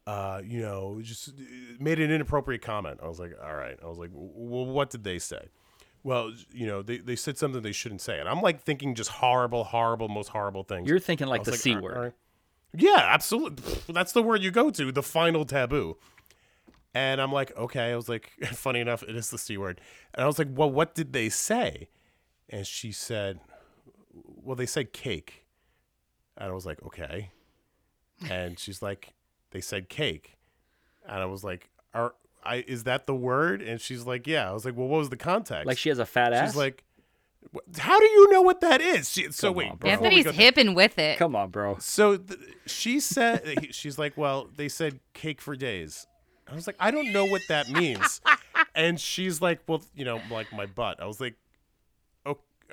uh, you know, just uh, made an inappropriate comment. I was like, all right. I was like, well, what did they say? Well, you know, they, they said something they shouldn't say. And I'm like thinking just horrible, horrible, most horrible things. You're thinking like the C all word. right. Yeah, absolutely. That's the word you go to, the final taboo. And I'm like, okay. I was like, funny enough, it is the C word. And I was like, well, what did they say? And she said, well, they said cake. And I was like, okay. And she's like, they said cake. And I was like, are I is that the word? And she's like, yeah. I was like, well, what was the context? Like she has a fat ass. She's like, How do you know what that is? She, so Come wait, on, bro. before Anthony's go there- hip and with it. Come on, bro. So th- she said, she's like, well, they said cake for days. I was like, I don't know what that means. and she's like, well, you know, like my butt. I was like,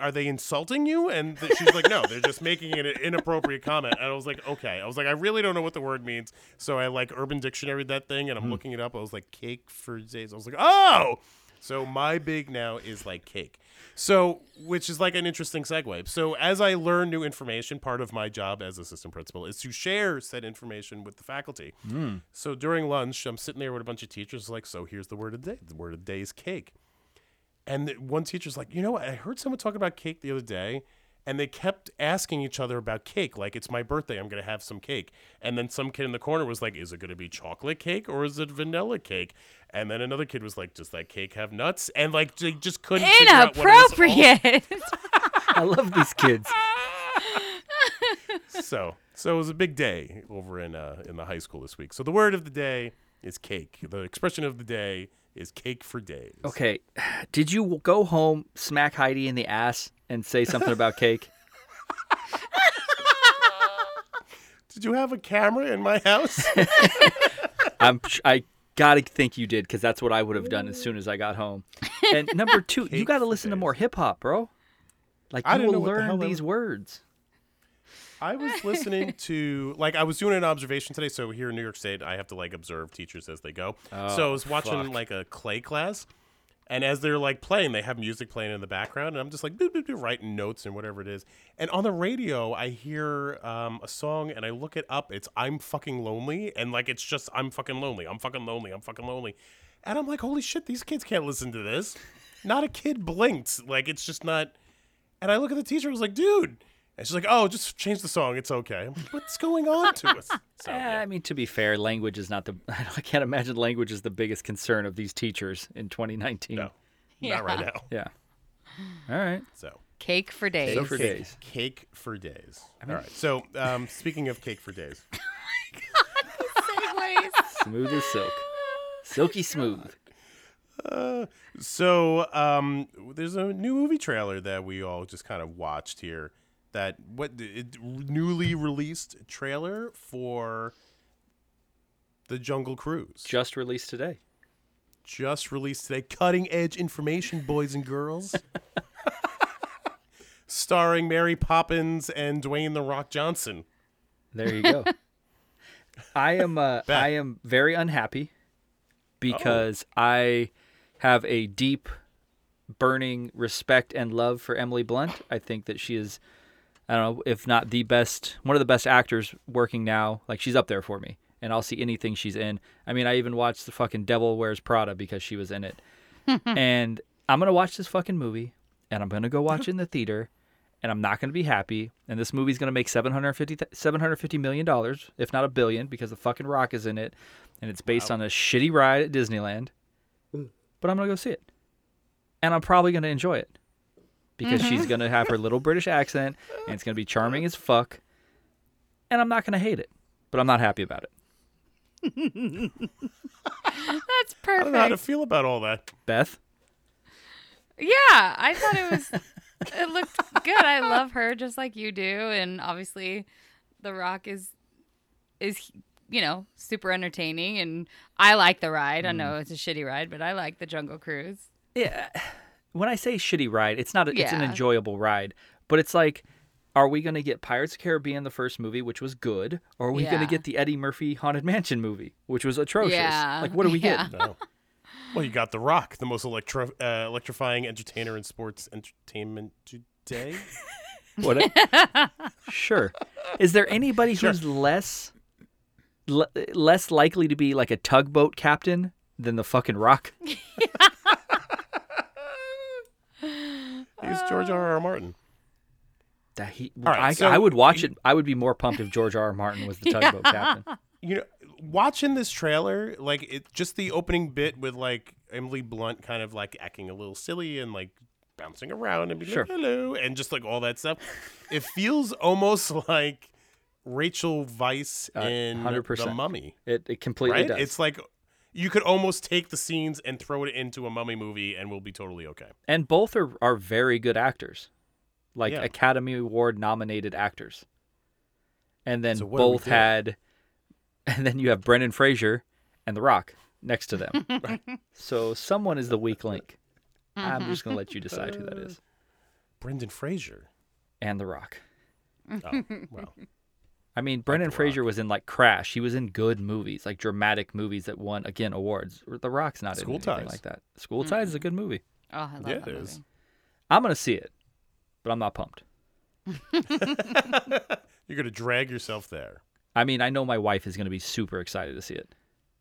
are they insulting you? And she's like, no, they're just making an inappropriate comment. And I was like, okay. I was like, I really don't know what the word means. So I like Urban Dictionary that thing, and I'm hmm. looking it up. I was like, cake for days. I was like, oh. So my big now is like cake. So, which is like an interesting segue. So, as I learn new information, part of my job as assistant principal is to share said information with the faculty. Hmm. So, during lunch, I'm sitting there with a bunch of teachers, like, so here's the word of the day. The word of the day is cake. And the- one teacher's like, you know what? I heard someone talking about cake the other day, and they kept asking each other about cake. Like, it's my birthday. I'm going to have some cake. And then some kid in the corner was like, is it going to be chocolate cake or is it vanilla cake? And then another kid was like, does that cake have nuts? And like, they just couldn't figure out what it was. Inappropriate. I love these kids. so so it was a big day over in uh, in the high school this week. So the word of the day is cake. The expression of the day is cake for days. Okay, did you go home, smack Heidi in the ass, and say something about cake? Did you have a camera in my house? I'm I gotta think you did because that's what I would have done as soon as I got home. And number two, you gotta listen to more hip hop, bro. Like I you will know what the hell learn these was. words. I was listening to like I was doing an observation today. So here in New York State, I have to like observe teachers as they go. so I Oh, was watching fuck. like a clay class, and as they're like playing, they have music playing in the background, and I'm just like boop, boop, boop, writing notes and whatever it is. And on the radio, I hear um, a song, and I look it up. It's "I'm fucking lonely," and like it's just "I'm fucking lonely," "I'm fucking lonely," "I'm fucking lonely," and I'm like, holy shit, these kids can't listen to this. Not a kid blinked. Like it's just not. And I look at the teacher. I was like, dude. And she's like, oh, just change the song. It's okay. Like, What's going on to us? So, Eh, yeah. I mean, to be fair, language is not the. I can't imagine language is the biggest concern of these teachers in 2019. No, Yeah. not right now. Yeah. All right. So, Cake for days. Cake for cake, days. Cake for days. All right. So, um, speaking of cake for days, Segues. Smooth as silk. Silky smooth. uh, so um, there's a new movie trailer that we all just kind of watched here. That what it, newly released trailer for the Jungle Cruise Just released today. just released today. Cutting edge information, boys and girls. Starring Mary Poppins and Dwayne the Rock Johnson. There you go. I am uh, I am very unhappy because I have a deep burning respect and love for Emily Blunt. I think that she is I don't know, if not the best one of the best actors working now. Like she's up there for me. And I'll see anything she's in. I mean, I even watched the fucking Devil Wears Prada because she was in it. and I'm gonna watch this fucking movie and I'm gonna go watch it in the theater and I'm not going to be happy. And this movie's going to make 750, th- 750 million dollars, if not a billion, because the fucking Rock is in it, and it's based on a shitty ride at Disneyland. But I'm going to go see it, and I'm probably going to enjoy it because she's going to have her little British accent, and it's going to be charming as fuck, and I'm not going to hate it, but I'm not happy about it. That's perfect. I don't know how to feel about all that. Beth, Yeah, I thought it was. It looked good. I love her just like you do, and obviously, The Rock is is you know super entertaining, and I like the ride. I Mm. know it's a shitty ride, but I like the Jungle Cruise. yeah, when I say shitty ride, it's not. A, It's an enjoyable ride, but it's like. Are we going to get Pirates of the Caribbean, the first movie, which was good? Or are we going to get the Eddie Murphy Haunted Mansion movie, which was atrocious? Yeah, Like, what do we yeah. get? No. Well, you got The Rock, the most electro- uh, electrifying entertainer in sports entertainment today. What? sure. Is there anybody who's less le- less likely to be like a tugboat captain than the fucking Rock? He's George R. R. Martin. That he, All right, I, so I would watch it. I would be more pumped if George R. R. Martin was the tugboat captain. You know, watching this trailer, like it, just the opening bit with like Emily Blunt kind of like acting a little silly and like bouncing around and being Sure. like hello and just like all that stuff. It feels almost like Rachel Weisz Uh, in 100%. The Mummy. It, it completely right? does. It's like You could almost take the scenes and throw it into a mummy movie, and we'll be totally okay. And both are are very good actors, like Yeah. Academy Award nominated actors. And then So what do we both had, and then you have Brendan Fraser and The Rock next to them. so someone is the weak link. I'm just gonna let you decide who that is. Brendan Fraser. And The Rock. Oh, well. I mean, Brendan The Fraser was in like Crash. He was in good movies, like dramatic movies that won again awards. The Rock's not School in anything Ties. like that. School Ties is a good movie. Oh, I love Yeah, that it movie. is. I'm gonna see it, but I'm not pumped. You're gonna drag yourself there. I mean, I know my wife is gonna be super excited to see it.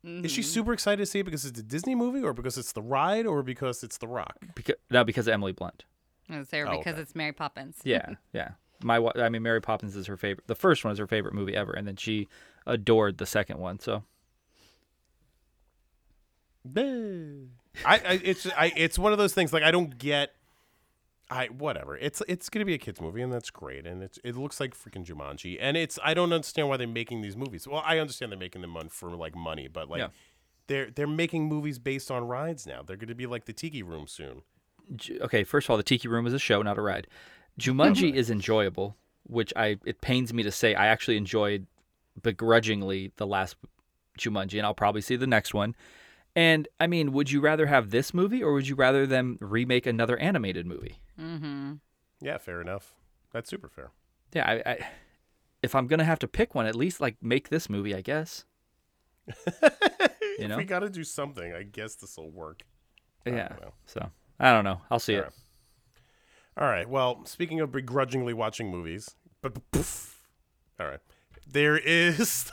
Is she mm-hmm. super excited to see it because it's a Disney movie, or because it's the ride, or because it's The Rock? Because no, because of Emily Blunt. I was there Oh, because okay. it's Mary Poppins. Yeah, yeah. My, I mean, Mary Poppins is her favorite. The first one is her favorite movie ever, and then she adored the second one. So I, I it's I it's one of those things like I don't get I whatever. It's it's gonna be a kids movie and that's great and it's it looks like freaking Jumanji and it's I don't understand why they're making these movies. Well, I understand they're making them on for like money, but like Yeah. they're they're making movies based on rides now. They're gonna be like the Tiki Room soon. Okay, first of all, the Tiki Room is a show, not a ride. Jumanji is enjoyable, which I it pains me to say I actually enjoyed begrudgingly the last Jumanji, and I'll probably see the next one. And I mean, would you rather have this movie or would you rather them remake another animated movie? Mm-hmm. Yeah, fair enough. That's super fair. Yeah, I, I if I'm gonna have to pick one, at least like make this movie, I guess. if know? we got to do something, I guess this will work. Yeah. don't. So I don't know. I'll see All it. right. All right. Well, speaking of begrudgingly watching movies, but poof. All right. There is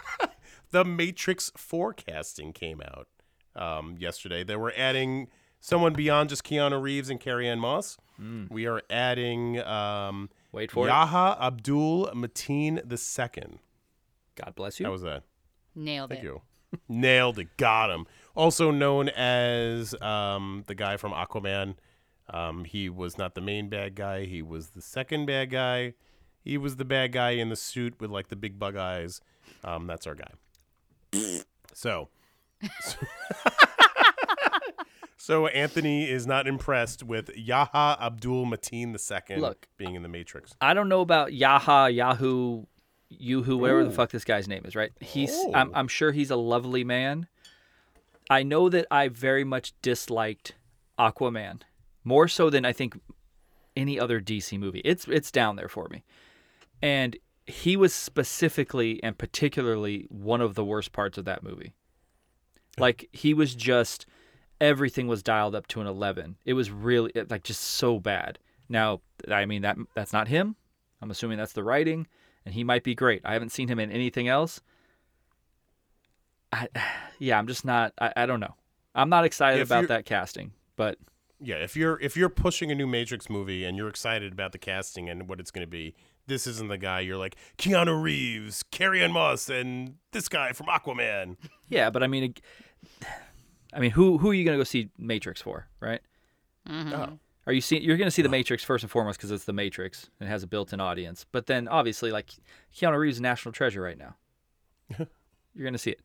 the Matrix forecasting came out um, yesterday. They were adding someone beyond just Keanu Reeves and Carrie Ann Moss. We are adding um, Wait for it. Yaha Abdul Mateen the second. God bless you. How was that? Nailed Thank it. Thank you. Nailed it. Got him. Also known as um, the guy from Aquaman. Um, he was not the main bad guy. He was the second bad guy. He was the bad guy in the suit with like the big bug eyes. Um, that's our guy. So, so Anthony is not impressed with Yaha Abdul Mateen II Look. being in the Matrix. I don't know about Yaha, Yahoo, Yoo-hoo, whatever the fuck this guy's name is, right? He's Oh. I'm, I'm sure he's a lovely man. I know that I very much disliked Aquaman. More so than I think any other DC movie. It's it's down there for me. And he was specifically and particularly one of the worst parts of that movie. Like he was just everything was dialed up to an 11. It was really like just so bad. Now, I mean that that's not him. I'm assuming that's the writing and he might be great. I haven't seen him in anything else. I, yeah, I'm just not I, I don't know. I'm not excited If about that casting, but Yeah, if you're if you're pushing a new Matrix movie and you're excited about the casting and what it's going to be, this isn't the guy. You're like Keanu Reeves, Carrie Ann Moss, and this guy from Aquaman. yeah, but I mean I mean who who are you going to go see Matrix for, right? Mm-hmm. Oh. Are you seeing? you're going to see the Matrix first and foremost because it's the Matrix and it has a built-in audience. But then obviously like Keanu Reeves is a national treasure right now. you're going to see it.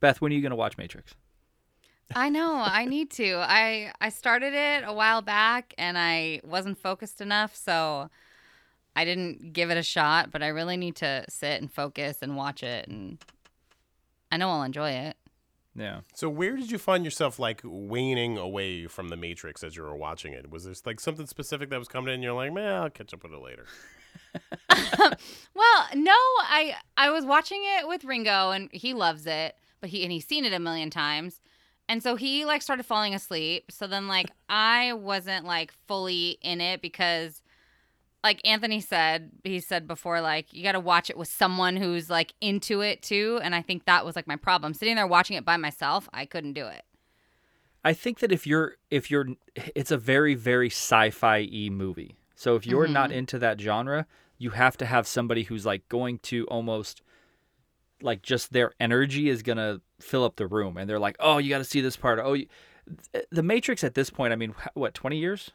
Beth, when are you going to watch Matrix? I know. I need to. I I started it a while back and I wasn't focused enough, so I didn't give it a shot. But I really need to sit and focus and watch it, and I know I'll enjoy it. Yeah. So where did you find yourself like waning away from the Matrix as you were watching it? Was there like something specific that was coming in? and You're like, man, I'll catch up with it later. Well, no, I I was watching it with Ringo and he loves it, but he and he's seen it a million times. And so he like started falling asleep. So then like I wasn't like fully in it because like Anthony said, he said before like you got to watch it with someone who's like into it too, and I think that was like my problem. Sitting there watching it by myself, I couldn't do it. I think that if you're if you're it's a very very sci-fi e movie. So if you're not mm-hmm. into that genre, you have to have somebody who's like going to almost like just their energy is to fill up the room and they're like, "Oh, you got to see this part." Oh, you... The Matrix at this point, I mean, what, 20 years?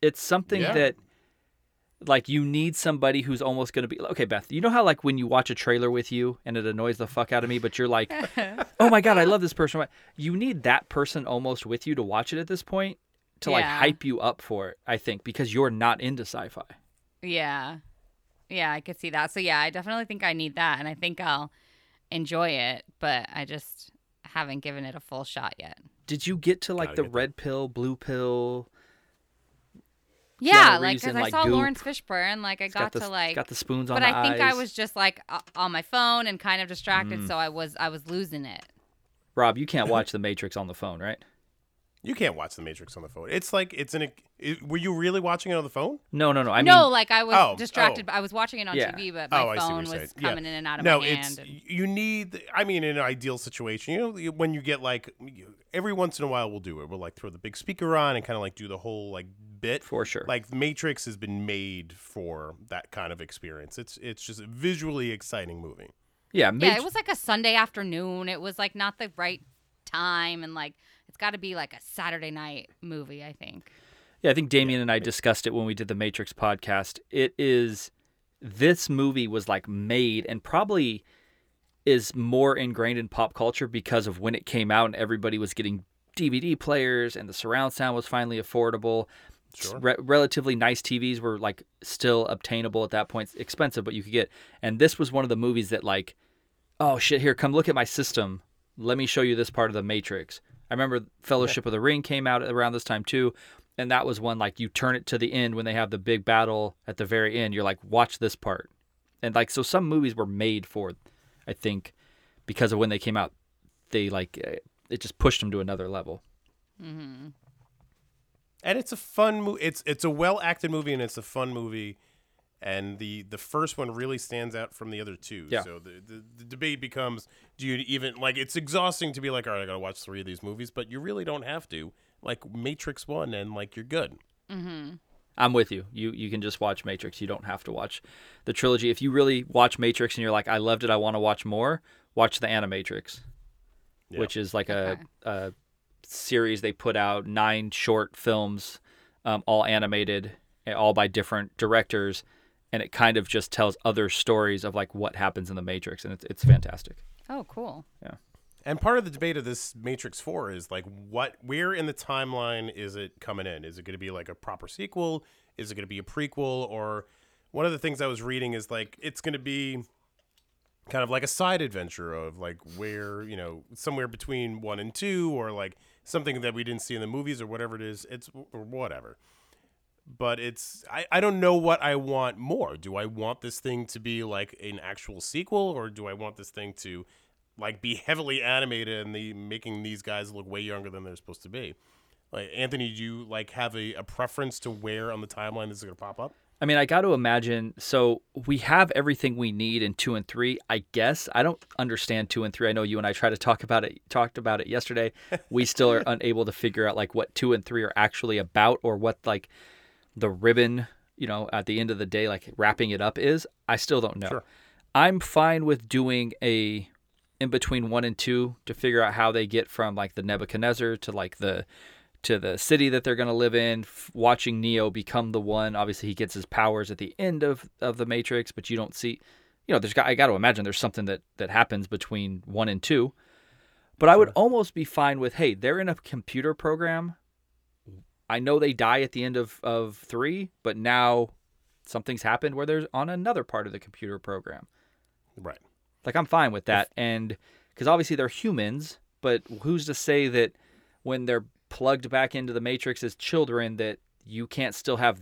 It's something Yeah. that Like you need somebody who's almost going to be okay, Beth. You know how like when you watch a trailer with you and it annoys the fuck out of me, but you're like, "Oh my god, I love this person." You need that person almost with you to watch it at this point to like hype you up for it, I think, because you're not into sci-fi. Yeah. Yeah, I could see that. So yeah, I definitely think I need that and I think I'll enjoy it, but I just haven't given it a full shot yet. Did you get to like Gotta the get that. red pill, blue pill? Yeah, Keanu like cuz in, I like, saw Goop. Laurence Fishburne, like I It's got the, to like got the spoons on But the I think I was just like uh, on my phone and kind of distracted, Mm. so I was I was losing it. Rob, you can't watch The Matrix on the phone, right? You can't watch The Matrix on the phone. It's like it's an. It, were you really watching it on the phone? No, no, no. I mean, no, like I was Oh, distracted. oh. I was watching it on Yeah. TV, but oh, my oh, phone was saying. Yeah. coming in and out of no, my it's and- you need. I mean, in an ideal situation, you know, when you get like every once in a while, we'll do it. We'll like throw the big speaker on and kind of like do the whole like bit. for sure. Like Matrix has been made for that kind of experience. It's it's just a visually exciting movie. yeah, yeah, it was like a Sunday afternoon. It was like not the right time, and like it's got to be like a Saturday night movie. I think. Yeah, I think Damien and I discussed it when we did the Matrix podcast. It is this movie was like made and probably is more ingrained in pop culture because of when it came out and everybody was getting DVD players and the surround sound was finally affordable. Sure. Re- relatively nice TVs were like still obtainable at that point, expensive, but you could get. And this was one of the movies that like, oh shit, here, come look at my system. Let me show you this part of the Matrix. I remember Fellowship of the Ring came out around this time too, and that was one like you turn it to the end when they have the big battle at the very end. You're like, watch this part, and like so some movies were made for, I think, because of when they came out, they like uh, it just pushed them to another level. Mm-hmm. and it's a fun movie. It's it's a well acted movie and it's a fun movie. And the the first one really stands out from the other two. Yeah. So the, the the debate becomes: Do you even like? It's exhausting to be like, all right, I gotta watch three of these movies, but you really don't have to. Like Matrix One, and like you're good. Mm-hmm. I'm with you. You you can just watch Matrix. You don't have to watch the trilogy. If you really watch Matrix and you're like, I loved it, I want to watch more, watch the Animatrix, Yeah. which is like Okay. a, a series they put out nine short films, um, all animated, eh, all by different directors, and it kind of just tells other stories of like what happens in the Matrix, and it's it's fantastic. Oh, cool. Yeah. And part of the debate of this Matrix 4 is like what where in the timeline is it coming in? Is it going to be like a proper sequel? Is it going to be a prequel or one of the things I was reading is like it's going to be kind of like a side adventure of like where, you know, somewhere between 1 and 2 or like something that we didn't see in the movies or whatever it is. It's or whatever. But it's I, I don't know what I want more. Do I want this thing to be like an actual sequel or do I want this thing to like be heavily animated and the making these guys look way younger than they're supposed to be. Like Anthony, do you like have a, a preference to where on the timeline this is gonna pop up? I mean, I got to imagine. So we have everything we need in two and three. I guess I don't understand two and three. I know you and I tried to talk about it. Talked about it yesterday. We still are unable to figure out like what two and three are actually about, or what like the ribbon, you know, at the end of the day, like wrapping it up is. I still don't know. Sure. I'm fine with doing a in between one and two to figure out how they get from like the Nebuchadnezzar to like the to the city that they're going to live in f- watching neo become the one obviously he gets his powers at the end of of the matrix but you don't see you know there's got i got to imagine there's something that that happens between 1 and 2 but i would almost be fine with hey they're in a computer program i know they die at the end of of 3 but now something's happened where they're on another part of the computer program Right. like I'm fine with that, and because obviously they're humans, but who's to say that when they're plugged back into the matrix as children that you can't still have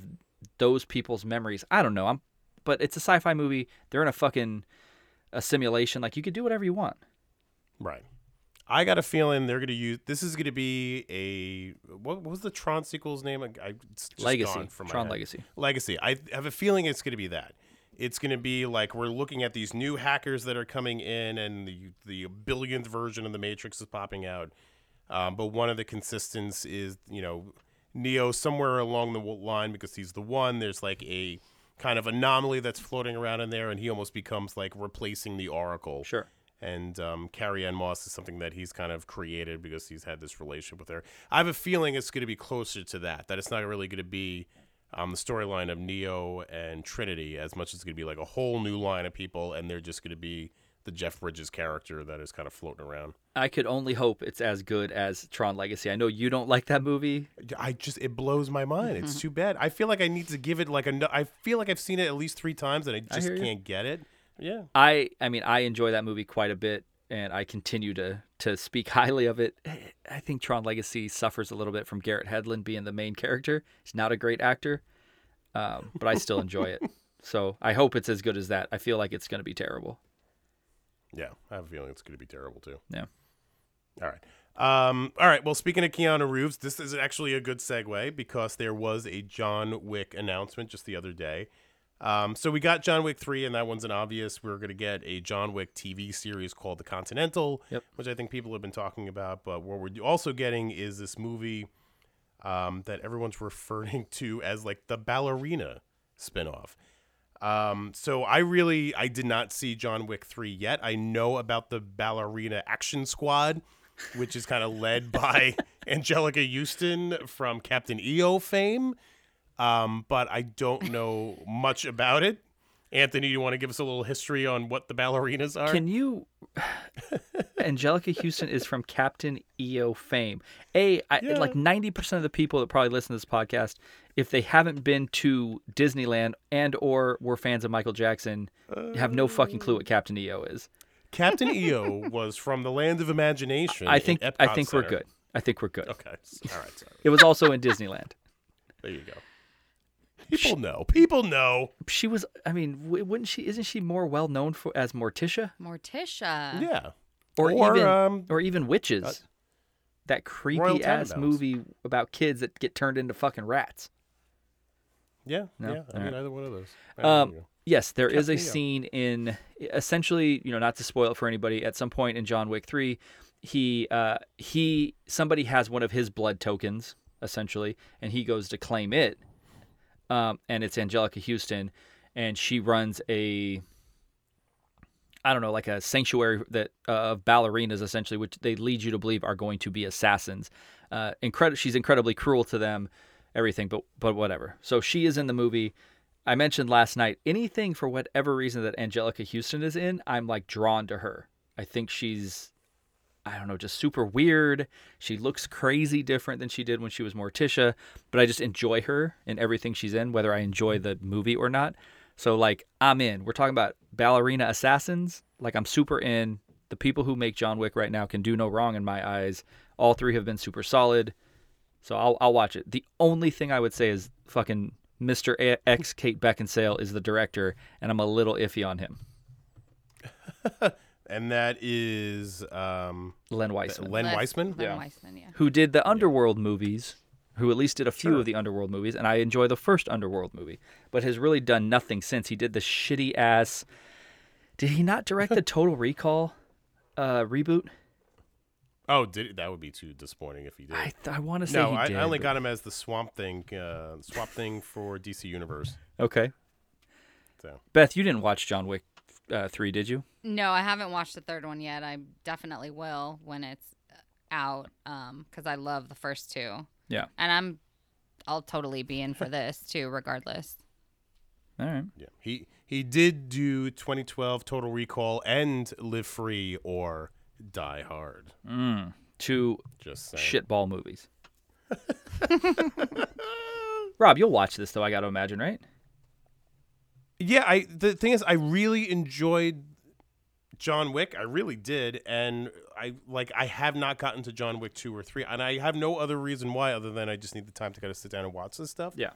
those people's memories? I don't know. I'm, but it's a sci-fi movie. They're in a fucking a simulation. Like you could do whatever you want. Right. I got a feeling they're gonna use this is gonna be a what, what was the Tron sequel's name? I, I it's just Legacy, Tron. Legacy. Legacy. I have a feeling it's going to be that. It's going to be like we're looking at these new hackers that are coming in, and the the billionth version of the Matrix is popping out. Um, but one of the consistents is you know Neo somewhere along the line because he's the one. There's like a kind of anomaly that's floating around in there, and he almost becomes like replacing the Oracle. Sure. And um, Carrie Ann Moss is something that he's kind of created because he's had this relationship with her. I have a feeling it's going to be closer to that. That it's not really going to be um, the storyline of Neo and Trinity as much as it's going to be like a whole new line of people, and they're just going to be the Jeff Bridges character that is kind of floating around. I could only hope it's as good as Tron Legacy. I know you don't like that movie. I just it blows my mind. It's too bad. I feel like I need to give it like a. I feel like I've seen it at least three times, and I just you. can't get it. Yeah. I I mean I enjoy that movie quite a bit and I continue to to speak highly of it. I think Tron Legacy suffers a little bit from Garrett Hedlund being the main character. He's not a great actor, um, but I still enjoy it. So I hope it's as good as that. I feel like it's going to be terrible. Yeah, I have a feeling it's going to be terrible too. Yeah. All right. Um, all right. Well, speaking of Keanu Reeves, this is actually a good segue because there was a John Wick announcement just the other day. Um, so we got John Wick 3, and that one's an obvious. We're going to get a John Wick TV series called The Continental, Yep. which I think people have been talking about. But what we're also getting is this movie um, that everyone's referring to as like the ballerina spinoff. Um, so I really I did not see John Wick 3 yet. I know about the ballerina action squad, which is kind of led by Anjelica Huston from Captain EO fame. Um, but I don't know much about it. Anthony, do you want to give us a little history on what the ballerinas are? Can you? Anjelica Huston is from Captain EO fame. A I, Yeah. like ninety percent of the people that probably listen to this podcast, if they haven't been to Disneyland and or were fans of Michael Jackson, have no fucking clue what Captain EO is. Captain EO was from the land of imagination. I think I think we're good. I think we're good. Okay. All right. Sorry. It was also in Disneyland. There you go. People know. People know. She was. I mean, wouldn't she? Isn't she more well known for as Morticia Morticia. Yeah. or, Or, even um, or even witches? uh, that Royal creepy ass movie about kids that get turned into fucking rats. Yeah. No? Yeah. I All mean, right. either one of those. Um, There you go. Yes, there is a Captain EO. scene in essentially, you know, not to spoil it for anybody. At some point in John Wick three, he uh, he somebody has one of his blood tokens essentially, and he goes to claim it, um, and it's Anjelica Huston, and she runs a I don't know, like a sanctuary that uh, of ballerinas essentially, which they lead you to believe are going to be assassins. Uh, incredible. She's incredibly cruel to them, everything, but but whatever. So she is in the movie. I mentioned last night anything for whatever reason that Anjelica Huston is in, I'm like drawn to her. I think she's I don't know, just super weird. She looks crazy different than she did when she was Morticia, but I just enjoy her in everything she's in, whether I enjoy the movie or not. So like I'm in. We're talking about ballerina assassins. Like I'm super in. The people who make John Wick right now can do no wrong in my eyes. All three have been super solid. So I'll I'll watch it. The only thing I would say is fucking Mr. A- X Kate Beckinsale is the director, and I'm a little iffy on him. And that is um, Len Wiseman, Len Les- Wiseman. Len Yeah. Wiseman, yeah. who did the Underworld movies, who at least did a few Sure. of the Underworld movies, and I enjoy the first Underworld movie, but has really done nothing since. He did the shitty ass. Did he not direct the Total Recall uh, reboot? Oh, did that would be too disappointing if he did. I I want to say no, he I, did. I only but- got him as the Swamp Thing, uh, Swamp Thing for DC Universe. Okay, So Beth, you didn't watch John Wick uh, three, did you? No, I haven't watched the third one yet. I definitely will when it's out um cuz I love the first two. Yeah. And I'm I'll totally be in for this too regardless. All right. yeah, he he did do 2012 Total Recall and Live Free or Die Hard. Mm, two Just saying. shitball movies. Rob, you'll watch this though. I got to imagine, right? Yeah, I the thing is, I really enjoyed John Wick. I really did, and I like I have not gotten to John Wick two or three, and I have no other reason why other than I just need the time to kind of sit down and watch this stuff. Yeah.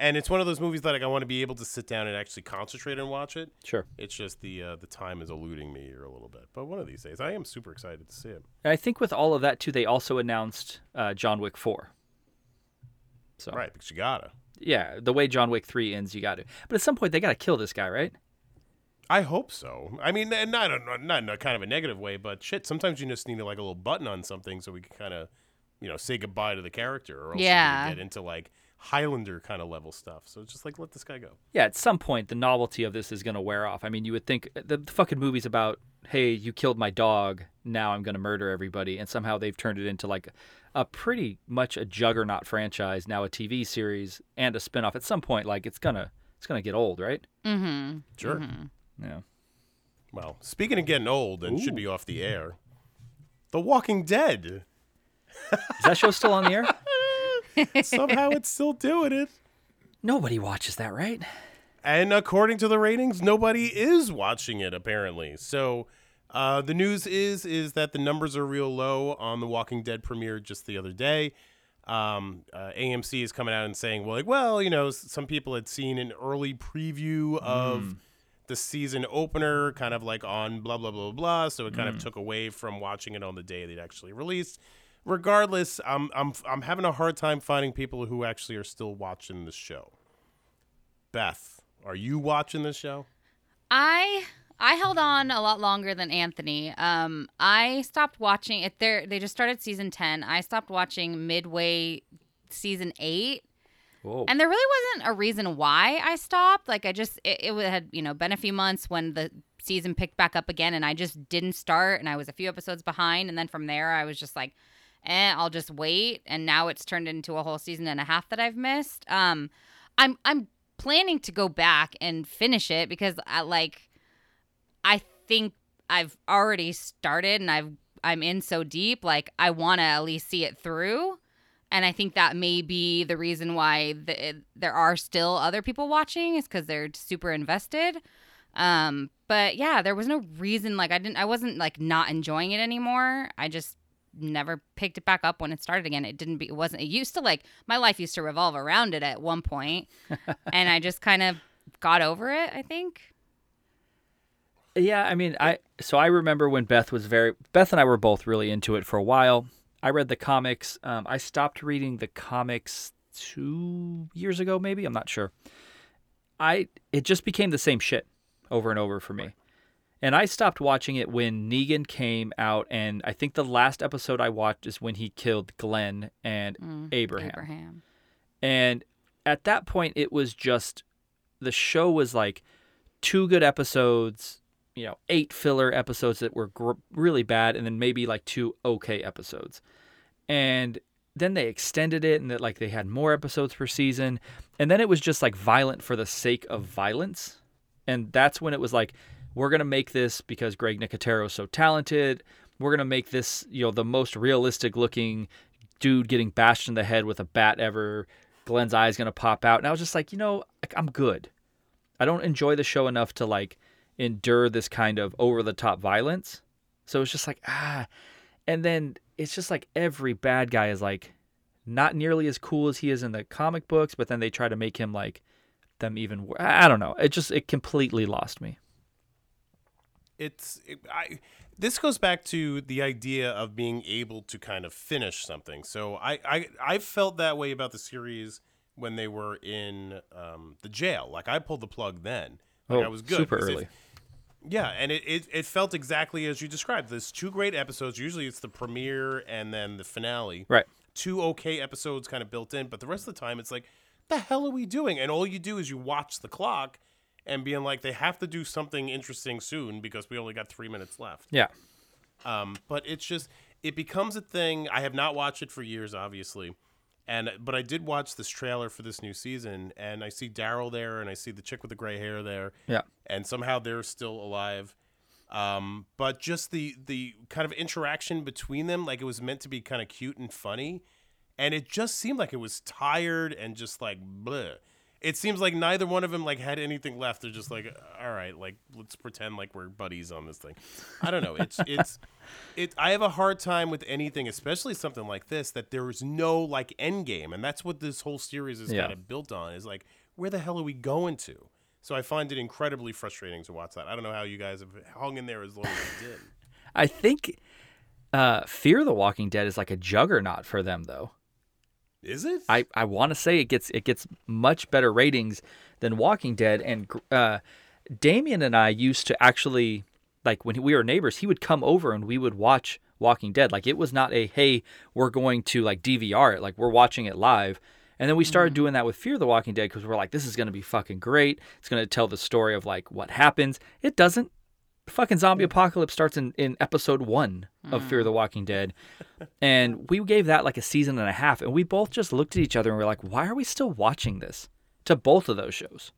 And it's one of those movies that like, I want to be able to sit down and actually concentrate and watch it. Sure. It's just the uh, the time is eluding me here a little bit, but one of these days I am super excited to see it. And I think with all of that too, they also announced uh, John Wick four. So Right, because you gotta. yeah, the way John Wick three ends, you got to. But at some point, they got to kill this guy, right? I hope so. I mean, and not in, not in a kind of a negative way, but shit. Sometimes you just need like a little button on something so we can kind of, you know, say goodbye to the character, or else Yeah. gonna get into like Highlander kind of level stuff. So just like let this guy go. Yeah, at some point, the novelty of this is going to wear off. I mean, you would think the, the fucking movie's about hey, you killed my dog, now I'm going to murder everybody. And somehow they've turned it into like a pretty much a juggernaut franchise, now a TV series and a spinoff. At some point, like it's gonna it's gonna get old, right? Mm-hmm. Sure. Yeah. Well, speaking of getting old and should be off the air, The Walking Dead. Is that show still on the air? Somehow it's still doing it. Nobody watches that, right? And according to the ratings, nobody is watching it apparently. So uh, the news is is that the numbers are real low on the Walking Dead premiere just the other day. Um, uh, AMC is coming out and saying, well, like, well, you know, some people had seen an early preview of the season opener, kind of like on blah blah blah blah. So it kind of took away from watching it on the day they'd actually released. Regardless, I'm I'm I'm having a hard time finding people who actually are still watching the show. Beth, are you watching the show? I I held on a lot longer than Anthony. Um, I stopped watching it. There, they just started season ten. I stopped watching midway season eight, Whoa. and there really wasn't a reason why I stopped. Like I just it, it had you know been a few months when the season picked back up again, and I just didn't start, and I was a few episodes behind, and then from there I was just like, eh, I'll just wait. And now it's turned into a whole season and a half that I've missed. Um, I'm I'm planning to go back and finish it because I like I think I've already started and I've I'm in so deep like I want to at least see it through and I think that may be the reason why the, there are still other people watching is cuz they're super invested. Um but yeah there was no reason like I didn't I wasn't like not enjoying it anymore. I just never picked it back up when it started again. It didn't be it wasn't it used to like my life used to revolve around it at one point and I just kind of got over it I think. Yeah, I mean, I so I remember when Beth was very Beth and I were both really into it for a while. I read the comics. Um, I stopped reading the comics two years ago, maybe. I'm not sure. I it just became the same shit over and over for me, and I stopped watching it when Negan came out. And I think the last episode I watched is when he killed Glenn and Mm, Abraham. Abraham And at that point, it was just the show was like two good episodes, you know, eight filler episodes that were gr- really bad, and then maybe like two okay episodes. And then they extended it, and that like they had more episodes per season, and then it was just like violent for the sake of violence. And that's when it was like, we're gonna make this because Greg Nicotero is so talented. We're gonna make this, you know, the most realistic looking dude getting bashed in the head with a bat ever. Glenn's eye's gonna pop out, and I was just like, you know, I'm good. I don't enjoy the show enough to like endure this kind of over the top violence. So it's just like ah, and then it's just like every bad guy is like not nearly as cool as he is in the comic books, but then they try to make him like them even. wor- I don't know. It just it completely lost me. it's it, I this goes back to the idea of being able to kind of finish something. So I I I felt that way about the series when they were in um, the jail. Like I pulled the plug then. Like Oh, I was good super because if- early. Yeah, and it, it it felt exactly as you described. There's two great episodes. Usually it's the premiere and then the finale. Right. Two okay episodes kind of built in, but the rest of the time it's like, the hell are we doing? And all you do is you watch the clock and being like, they have to do something interesting soon because we only got three minutes left. Yeah. Um, but it's just it becomes a thing. I have not watched it for years, obviously, and but I did watch this trailer for this new season, and I see Daryl there, and I see the chick with the gray hair there, Yeah. and somehow they're still alive. Um, but just the the kind of interaction between them, like it was meant to be kind of cute and funny, and it just seemed like it was tired and just like bleh. It seems like neither one of them like had anything left. They're just like, all right, like let's pretend like we're buddies on this thing. I don't know. It's it's it. I have a hard time with anything, especially something like this, that there is no like end game, and that's what this whole series is Yeah. kind of built on. Is like, where the hell are we going to? So I find it incredibly frustrating to watch that. I don't know how you guys have hung in there as long as you did. I think uh, Fear the Walking Dead is like a juggernaut for them, though. Is it? I, I want to say it gets it gets much better ratings than Walking Dead. And uh, Damien and I used to actually like when we were neighbors, he would come over and we would watch Walking Dead. Like it was not a hey, we're going to like DVR it. Like we're watching it live. And then we started doing that with Fear the Walking Dead because we're like, this is going to be fucking great. It's going to tell the story of like what happens. It doesn't. Fucking zombie apocalypse starts in, in episode one of Fear the mm. Walking Dead. And we gave that like a season and a half. And we both just looked at each other and we're like, why are we still watching this? To both of those shows.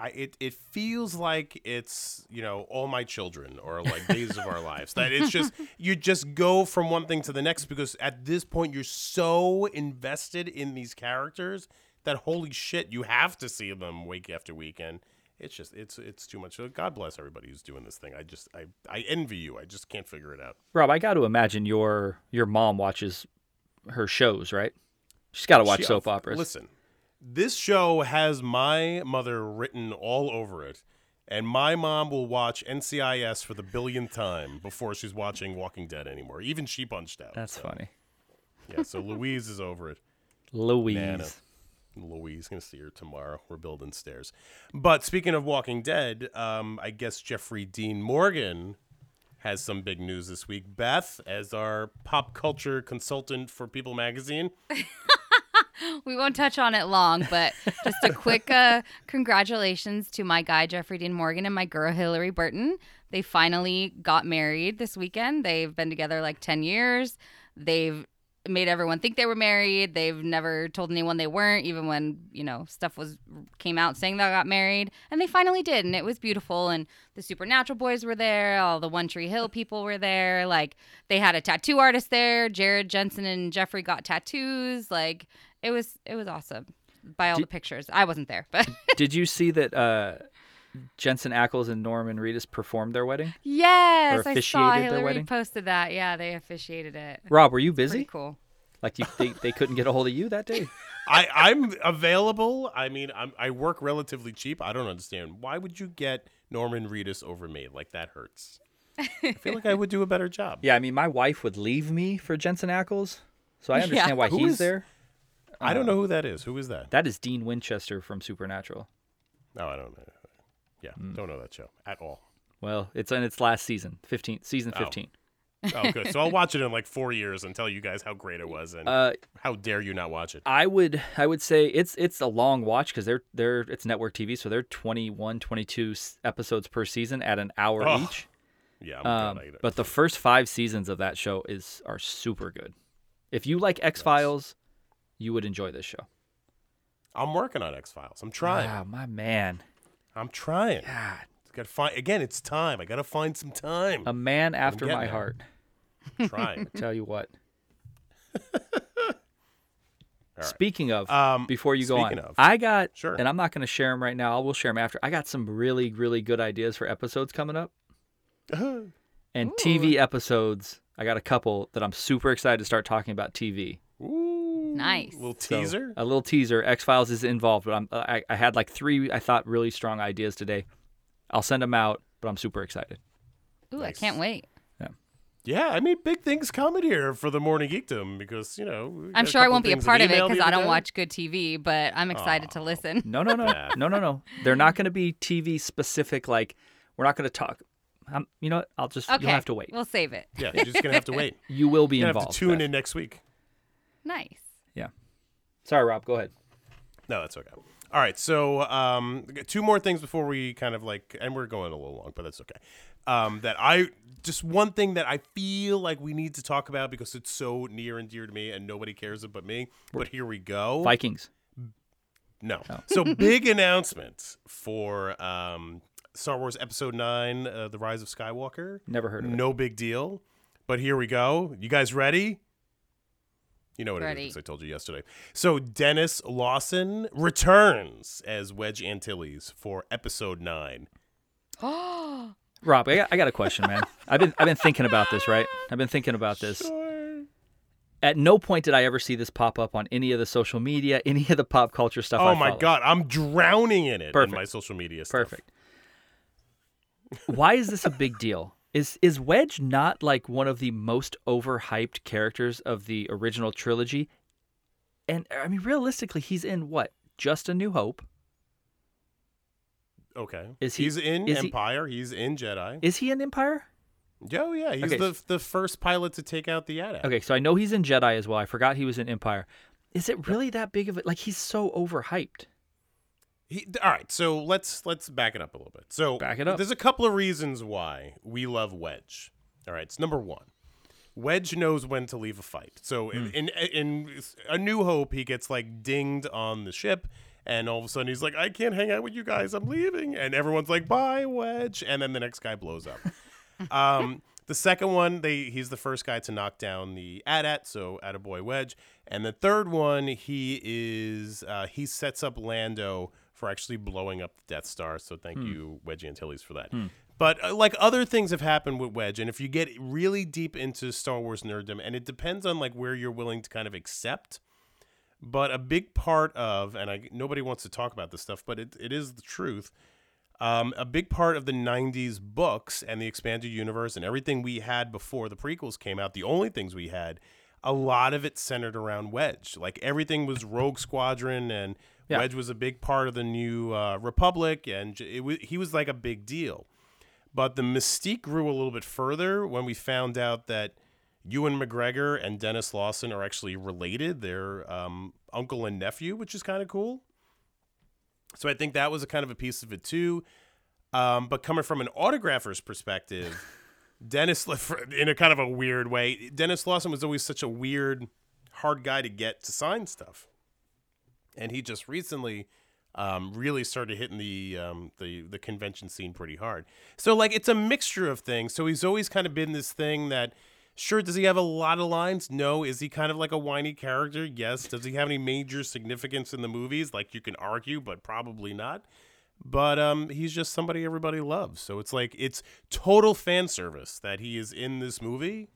I, it, it feels like it's you know all my children or like days of our lives that it's just you just go from one thing to the next because at this point you're so invested in these characters that holy shit you have to see them week after week and it's just it's it's too much god bless everybody who's doing this thing i just i i envy you i just can't figure it out Rob, I got to imagine your your mom watches her shows, right? She's got to watch She- soap uh, operas. Listen, this show has my mother written all over it, and my mom will watch NCIS for the billionth time before she's watching Walking Dead anymore. Even she punched out. That's so, funny. Yeah, so Louise is over it. Louise. Nana. Louise gonna see her tomorrow. We're building stairs. But speaking of Walking Dead, um, I guess Jeffrey Dean Morgan has some big news this week. Beth, as our pop culture consultant for People Magazine, We won't touch on it long, but just a quick uh, congratulations to my guy Jeffrey Dean Morgan and my girl Hilarie Burton. They finally got married this weekend. They've been together like 10 years. They've made everyone think they were married. They've never told anyone they weren't, even when, you know, stuff was came out saying they got married. And they finally did, and it was beautiful. And the Supernatural boys were there, all the One Tree Hill people were there. Like they had a tattoo artist there. Jared Jensen and Jeffrey got tattoos. Like it was it was awesome by all Did- the pictures. I wasn't there, but Did you see that uh, Jensen Ackles and Norman Reedus performed their wedding? yes, I saw officiated their Hilarie wedding? posted that. Yeah, they officiated it. Rob, were you Pretty busy? cool. Like you, they, they couldn't get a hold of you that day? I, I'm available. I mean, I'm, I work relatively cheap. I don't understand. Why would you get Norman Reedus over me? Like, that hurts. I feel like I would do a better job. Yeah, I mean, my wife would leave me for Jensen Ackles, so I understand Yeah. why Who he's is- there. I don't uh, know who that is. Who is that? That is Dean Winchester from Supernatural. No, I don't know. Yeah, Hmm. don't know that show at all. Well, it's in its last season, 15, season 15. Oh, good. So I'll watch it in like four years and tell you guys how great it was and Uh, how dare you not watch it. I would I would say it's it's a long watch because they're they're it's network TV, so they're 21, 22 s- episodes per season at an hour Oh, each. Yeah, I'm Um, but the first five seasons of that show is are super good. If you like X Files, you would enjoy this show. I'm working on X Files. I'm trying. Wow, my man. I'm trying. God, Got to find again. It's time. I got to find some time. a man after my there. heart. trying. Tell you what. right. Speaking of, Um, before you go on, of. I got, Sure. and I'm not going to share them right now. I will share them after. I got some really, really good ideas for episodes coming up, and TV episodes. I got a couple that I'm super excited to start talking about TV. Ooh, Nice. Little So, teaser. a little teaser. X Files is involved, but I'm, I, I had like three I thought really strong ideas today. I'll send them out, but I'm super excited. Ooh, Nice. I can't wait. yeah, I mean, big things coming here for the morning geekdom because you know. we I'm got sure I couple won't be a things part of it emailed because I other don't day. watch good TV, but I'm excited to listen. No, no, no, no, no, no. They're not going to be TV specific. Like we're not going to talk. Um, you know what? I'll just Okay, you'll have to wait. We'll save it. Yeah, you're just gonna have to wait. You will be You're gonna have involved. to tune Beth. in next week. Nice. Sorry, Rob. Go ahead. No, that's okay. All right, so um, two more things before we kind of like, and we're going a little long, but that's okay. Um, that I just one thing that I feel like we need to talk about because it's so near and dear to me, and nobody cares but me. But here we go. Vikings. No. So big announcement for um, Star Wars Episode Nine: uh, The Rise of Skywalker. Never heard of it. No big deal. But here we go. You guys ready? You know what it Ready. is because I told you yesterday. So Denis Lawson returns as Wedge Antilles for episode nine. Oh, Rob, I got, I got a question, man. I've been I've been thinking about this, right? I've been thinking about this. At no point did I ever see this pop up on any of the social media, any of the pop culture stuff. Oh I my follow. god, I'm drowning in it Perfect. in my social media stuff. Perfect. Why is this a big deal? Is is Wedge not like one of the most overhyped characters of the original trilogy? And I mean, realistically, he's in what? Just a New Hope. Okay. Is he- he's in is he- Empire. he's in Jedi. Is he in Empire? oh yeah, he's Okay. the the first pilot to take out the AT-AT. Okay, so I know he's in Jedi as well. I forgot he was in Empire. Is it really that big of a like? He's so overhyped. He, all right, so let's let's back it up a little bit. So Back it up. There's a couple of reasons why we love Wedge. All right, it's number one. Wedge knows when to leave a fight. So in, in in A New Hope, he gets like dinged on the ship, and all of a sudden he's like, "I can't hang out with you guys. I'm leaving." And everyone's like, "Bye, Wedge." And then the next guy blows up. um, the second one, they he's the first guy to knock down the AT-AT, so Attaboy Wedge. And the third one, he is uh, he sets up Lando for actually blowing up the Death Star. So thank you, Wedge Antilles, for that. But uh, like other things have happened with Wedge, and if you get really deep into Star Wars nerddom, and it depends on like where you're willing to kind of accept. But a big part of, and I nobody wants to talk about this stuff, but it, it is the truth. Um, a big part of the 90s books and the expanded universe and everything we had before the prequels came out, the only things we had, a lot of it centered around Wedge. Like everything was Rogue Squadron, and Yeah. Wedge was a big part of the new uh, Republic, and it w- he was like a big deal. But the mystique grew a little bit further when we found out that Ewan McGregor and Denis Lawson are actually related. They're um, uncle and nephew, which is kind of cool. So I think that was a kind of a piece of it too. Um, but coming from an autographer's perspective, Denis, in a kind of a weird way, Denis Lawson was always such a weird, hard guy to get to sign stuff, and he just recently um, really started hitting the um, the the convention scene pretty hard. So like it's a mixture of things. So he's always kind of been this thing that. Sure, does he have a lot of lines? No. Is he kind of like a whiny character? Yes. Does he have any major significance in the movies? Like you can argue, but probably not. But um, he's just somebody everybody loves. So it's like it's total fan service that he is in this movie.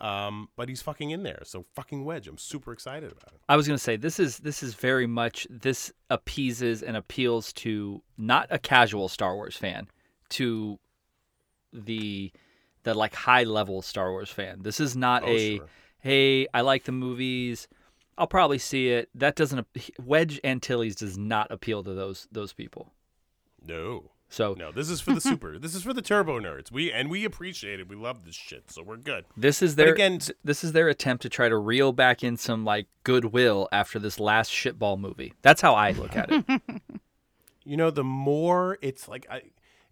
Um, but he's fucking in there. So fucking Wedge. I'm super excited about it. I was gonna say this is this is very much this appeases and appeals to not a casual Star Wars fan, to the the like high level Star Wars fan. This is not Oh, a sure. hey, I like the movies. I'll probably see it. That doesn't Wedge Antilles does not appeal to those those people. No. So No, this is for the super. this is for the turbo nerds. We and we appreciate it. We love this shit, so we're good. This is But their again- th- this is their attempt to try to reel back in some like goodwill after this last shitball movie. That's how I look at it. You know, the more it's like I,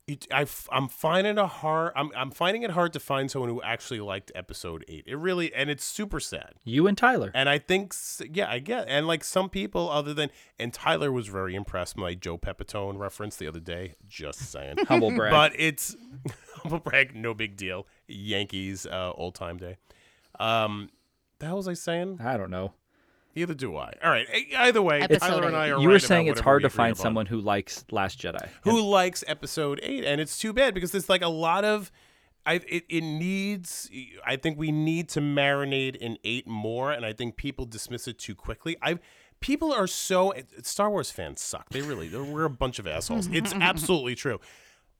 it, I am finding it hard. I'm I'm finding it hard to find someone who actually liked episode eight. It really and it's super sad. you and Tyler. And I think, yeah, I get, and like some people other than, and Tyler was very impressed. My Joe Pepitone reference the other day. Just saying. Humble brag. but it's humble brag, no big deal. Yankees, uh, old time day. Um, the hell was I saying? I don't know. Neither do I. All right. Either way, Episode Tyler and. I are You were right saying about it's hard to find upon. someone who likes Last Jedi. who likes episode eight, and it's too bad because there's like a lot of. I, it, it needs I think we need to marinate in eight more and I think people dismiss it too quickly. I people are so Star Wars fans suck. They really we're a bunch of assholes. It's absolutely true.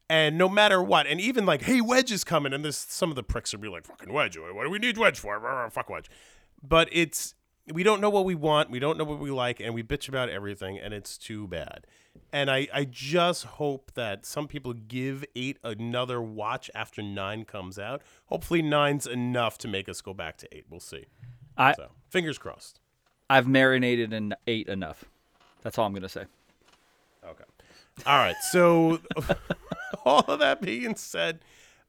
And no matter what, and even like, hey, Wedge is coming, and there's some of the pricks will be like, fucking Wedge, what do we need Wedge for? Rah, rah, Fuck Wedge. But it's we don't know what we want, we don't know what we like, and we bitch about everything, and it's too bad. And I, I just hope that some people give eight another watch after nine comes out. Hopefully nine's enough to make us go back to eight. We'll see. I So fingers crossed. I've marinated in eight enough. That's all I'm gonna say. Okay. All right. So, all of that being said,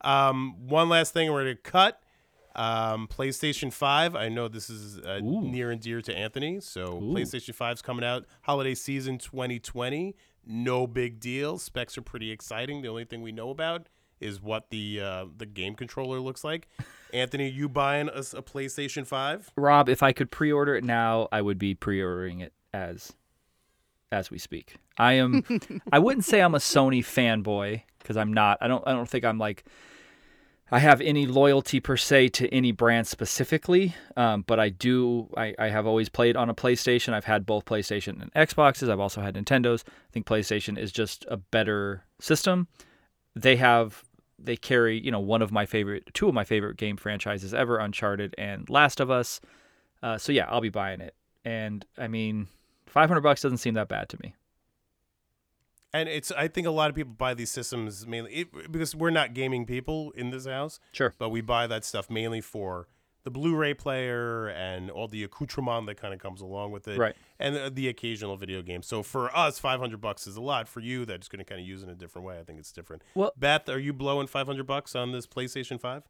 um, one last thing we're to cut. Um, PlayStation 5. I know this is uh, near and dear to Anthony. So, PlayStation 5's coming out holiday season 2020. No big deal. Specs are pretty exciting. The only thing we know about is what the uh, the game controller looks like. Anthony, you buying a PlayStation 5? Rob, if I could pre-order it now, I would be pre-ordering it as as we speak. I am I wouldn't say I'm a Sony fanboy because I'm not. I don't I don't think I'm like I have any loyalty per se to any brand specifically, um, but I do. I, I have always played on a PlayStation. I've had both PlayStation and Xboxes. I've also had Nintendos. I think PlayStation is just a better system. They have they carry you know one of my favorite, two of my favorite game franchises ever, Uncharted and Last of Us. Uh, so yeah, I'll be buying it. And I mean, five hundred bucks doesn't seem that bad to me. And it's I think a lot of people buy these systems mainly it, because we're not gaming people in this house. Sure. but we buy that stuff mainly for the Blu-ray player and all the accoutrement that kind of comes along with it, Right. And the, the occasional video game. So for us, five hundred bucks is a lot. For you, that's going to kind of use it in a different way. I think it's different. Well- Beth, are you blowing five hundred bucks on this PlayStation Five?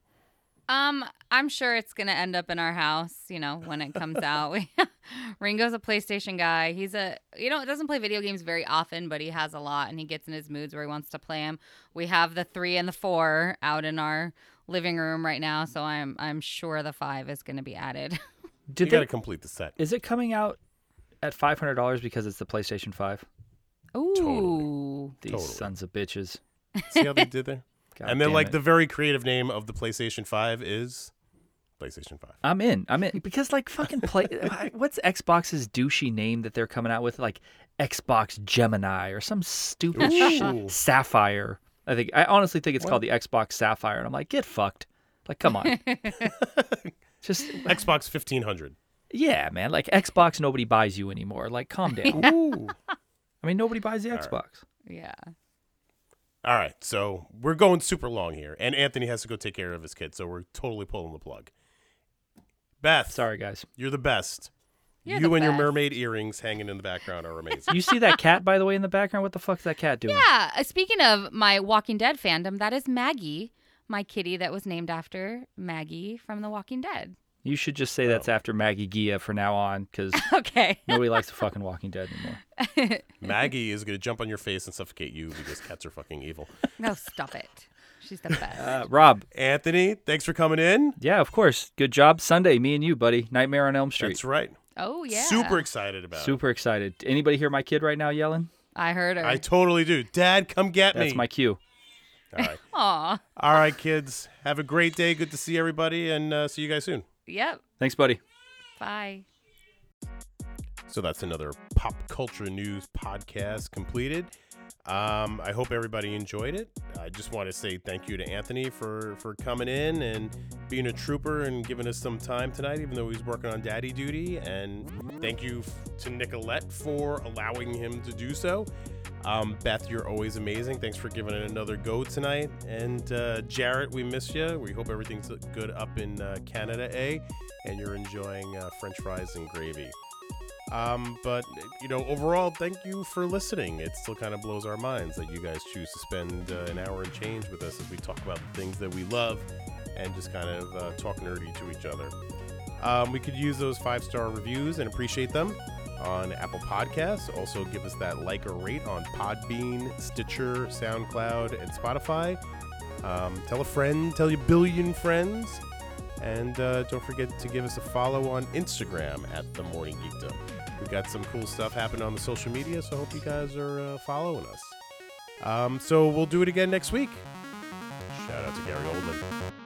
Um, I'm sure it's gonna end up in our house, you know, when it comes out. We, Ringo's a PlayStation guy. He's a, you know, doesn't play video games very often, but he has a lot, and he gets in his moods where he wants to play them. We have the three and the four out in our living room right now, so I'm I'm sure the five is gonna be added. Did you they? got to complete the set. Is it coming out at five hundred dollars because it's the PlayStation Five? Ooh, These Totally. sons of bitches. See how they did there? God and then like it. the very creative name of the PlayStation Five is PlayStation Five. I'm in. I'm in because like fucking play. what's Xbox's douchey name that they're coming out with? Like Xbox Gemini or some stupid Ooh. shit. Sapphire. I think. I honestly think it's called the Xbox Sapphire, and I'm like, get fucked. Like, come on. Just Xbox fifteen hundred. yeah, man. Like Xbox, nobody buys you anymore. Like, calm down. Ooh. I mean, nobody buys the right. Xbox. yeah. All right, so we're going super long here, and Anthony has to go take care of his kid, so we're totally pulling the plug. Beth, Sorry, guys. you're the best. You're you the and your mermaid earrings hanging in the background are amazing. You see that cat, by the way, in the background? What the fuck's that cat doing? Yeah. uh, Speaking of my Walking Dead fandom, that is Maggie, my kitty that was named after Maggie from The Walking Dead. You should just say that's after Maggie Gia for now on, because Okay. nobody likes the fucking Walking Dead anymore. Maggie is gonna jump on your face and suffocate you because cats are fucking evil. no, stop it. She's the best. Uh, Rob, Anthony, thanks for coming in. yeah, of course. Good job Sunday, me and you, buddy. Nightmare on Elm Street. That's right. oh yeah. Super excited about it. Super excited. Anybody hear my kid right now yelling? I heard her. I totally do. Dad, come get me. That's my cue. All right. Aw. All right, kids. Have a great day. Good to see everybody, and uh, see you guys soon. Yep. Thanks, buddy. Bye. So that's another pop culture news podcast completed. Um, I hope everybody enjoyed it. I just want to say thank you to Anthony for for coming in and being a trooper and giving us some time tonight, even though he's working on daddy duty. And thank you f- to Nicolette for allowing him to do so. Um, Beth, you're always amazing. Thanks for giving it another go tonight. And uh, Jarrett, we miss you. We hope everything's good up in uh, Canada, A, and you're enjoying uh, French fries and gravy. Um, but you know, overall, thank you for listening. It still kind of blows our minds that you guys choose to spend uh, an hour and change with us as we talk about the things that we love and just kind of uh, talk nerdy to each other. Um, we could use those five star reviews and appreciate them on Apple Podcasts. Also, give us that like or rate on Podbean, Stitcher, SoundCloud, and Spotify. Um, tell a friend, tell your billion friends. And uh, don't forget to give us a follow on Instagram at The Morning Geekdom. We've got some cool stuff happening on the social media, so I hope you guys are uh, following us. Um, so we'll do it again next week. Shout out to Gary Oldman.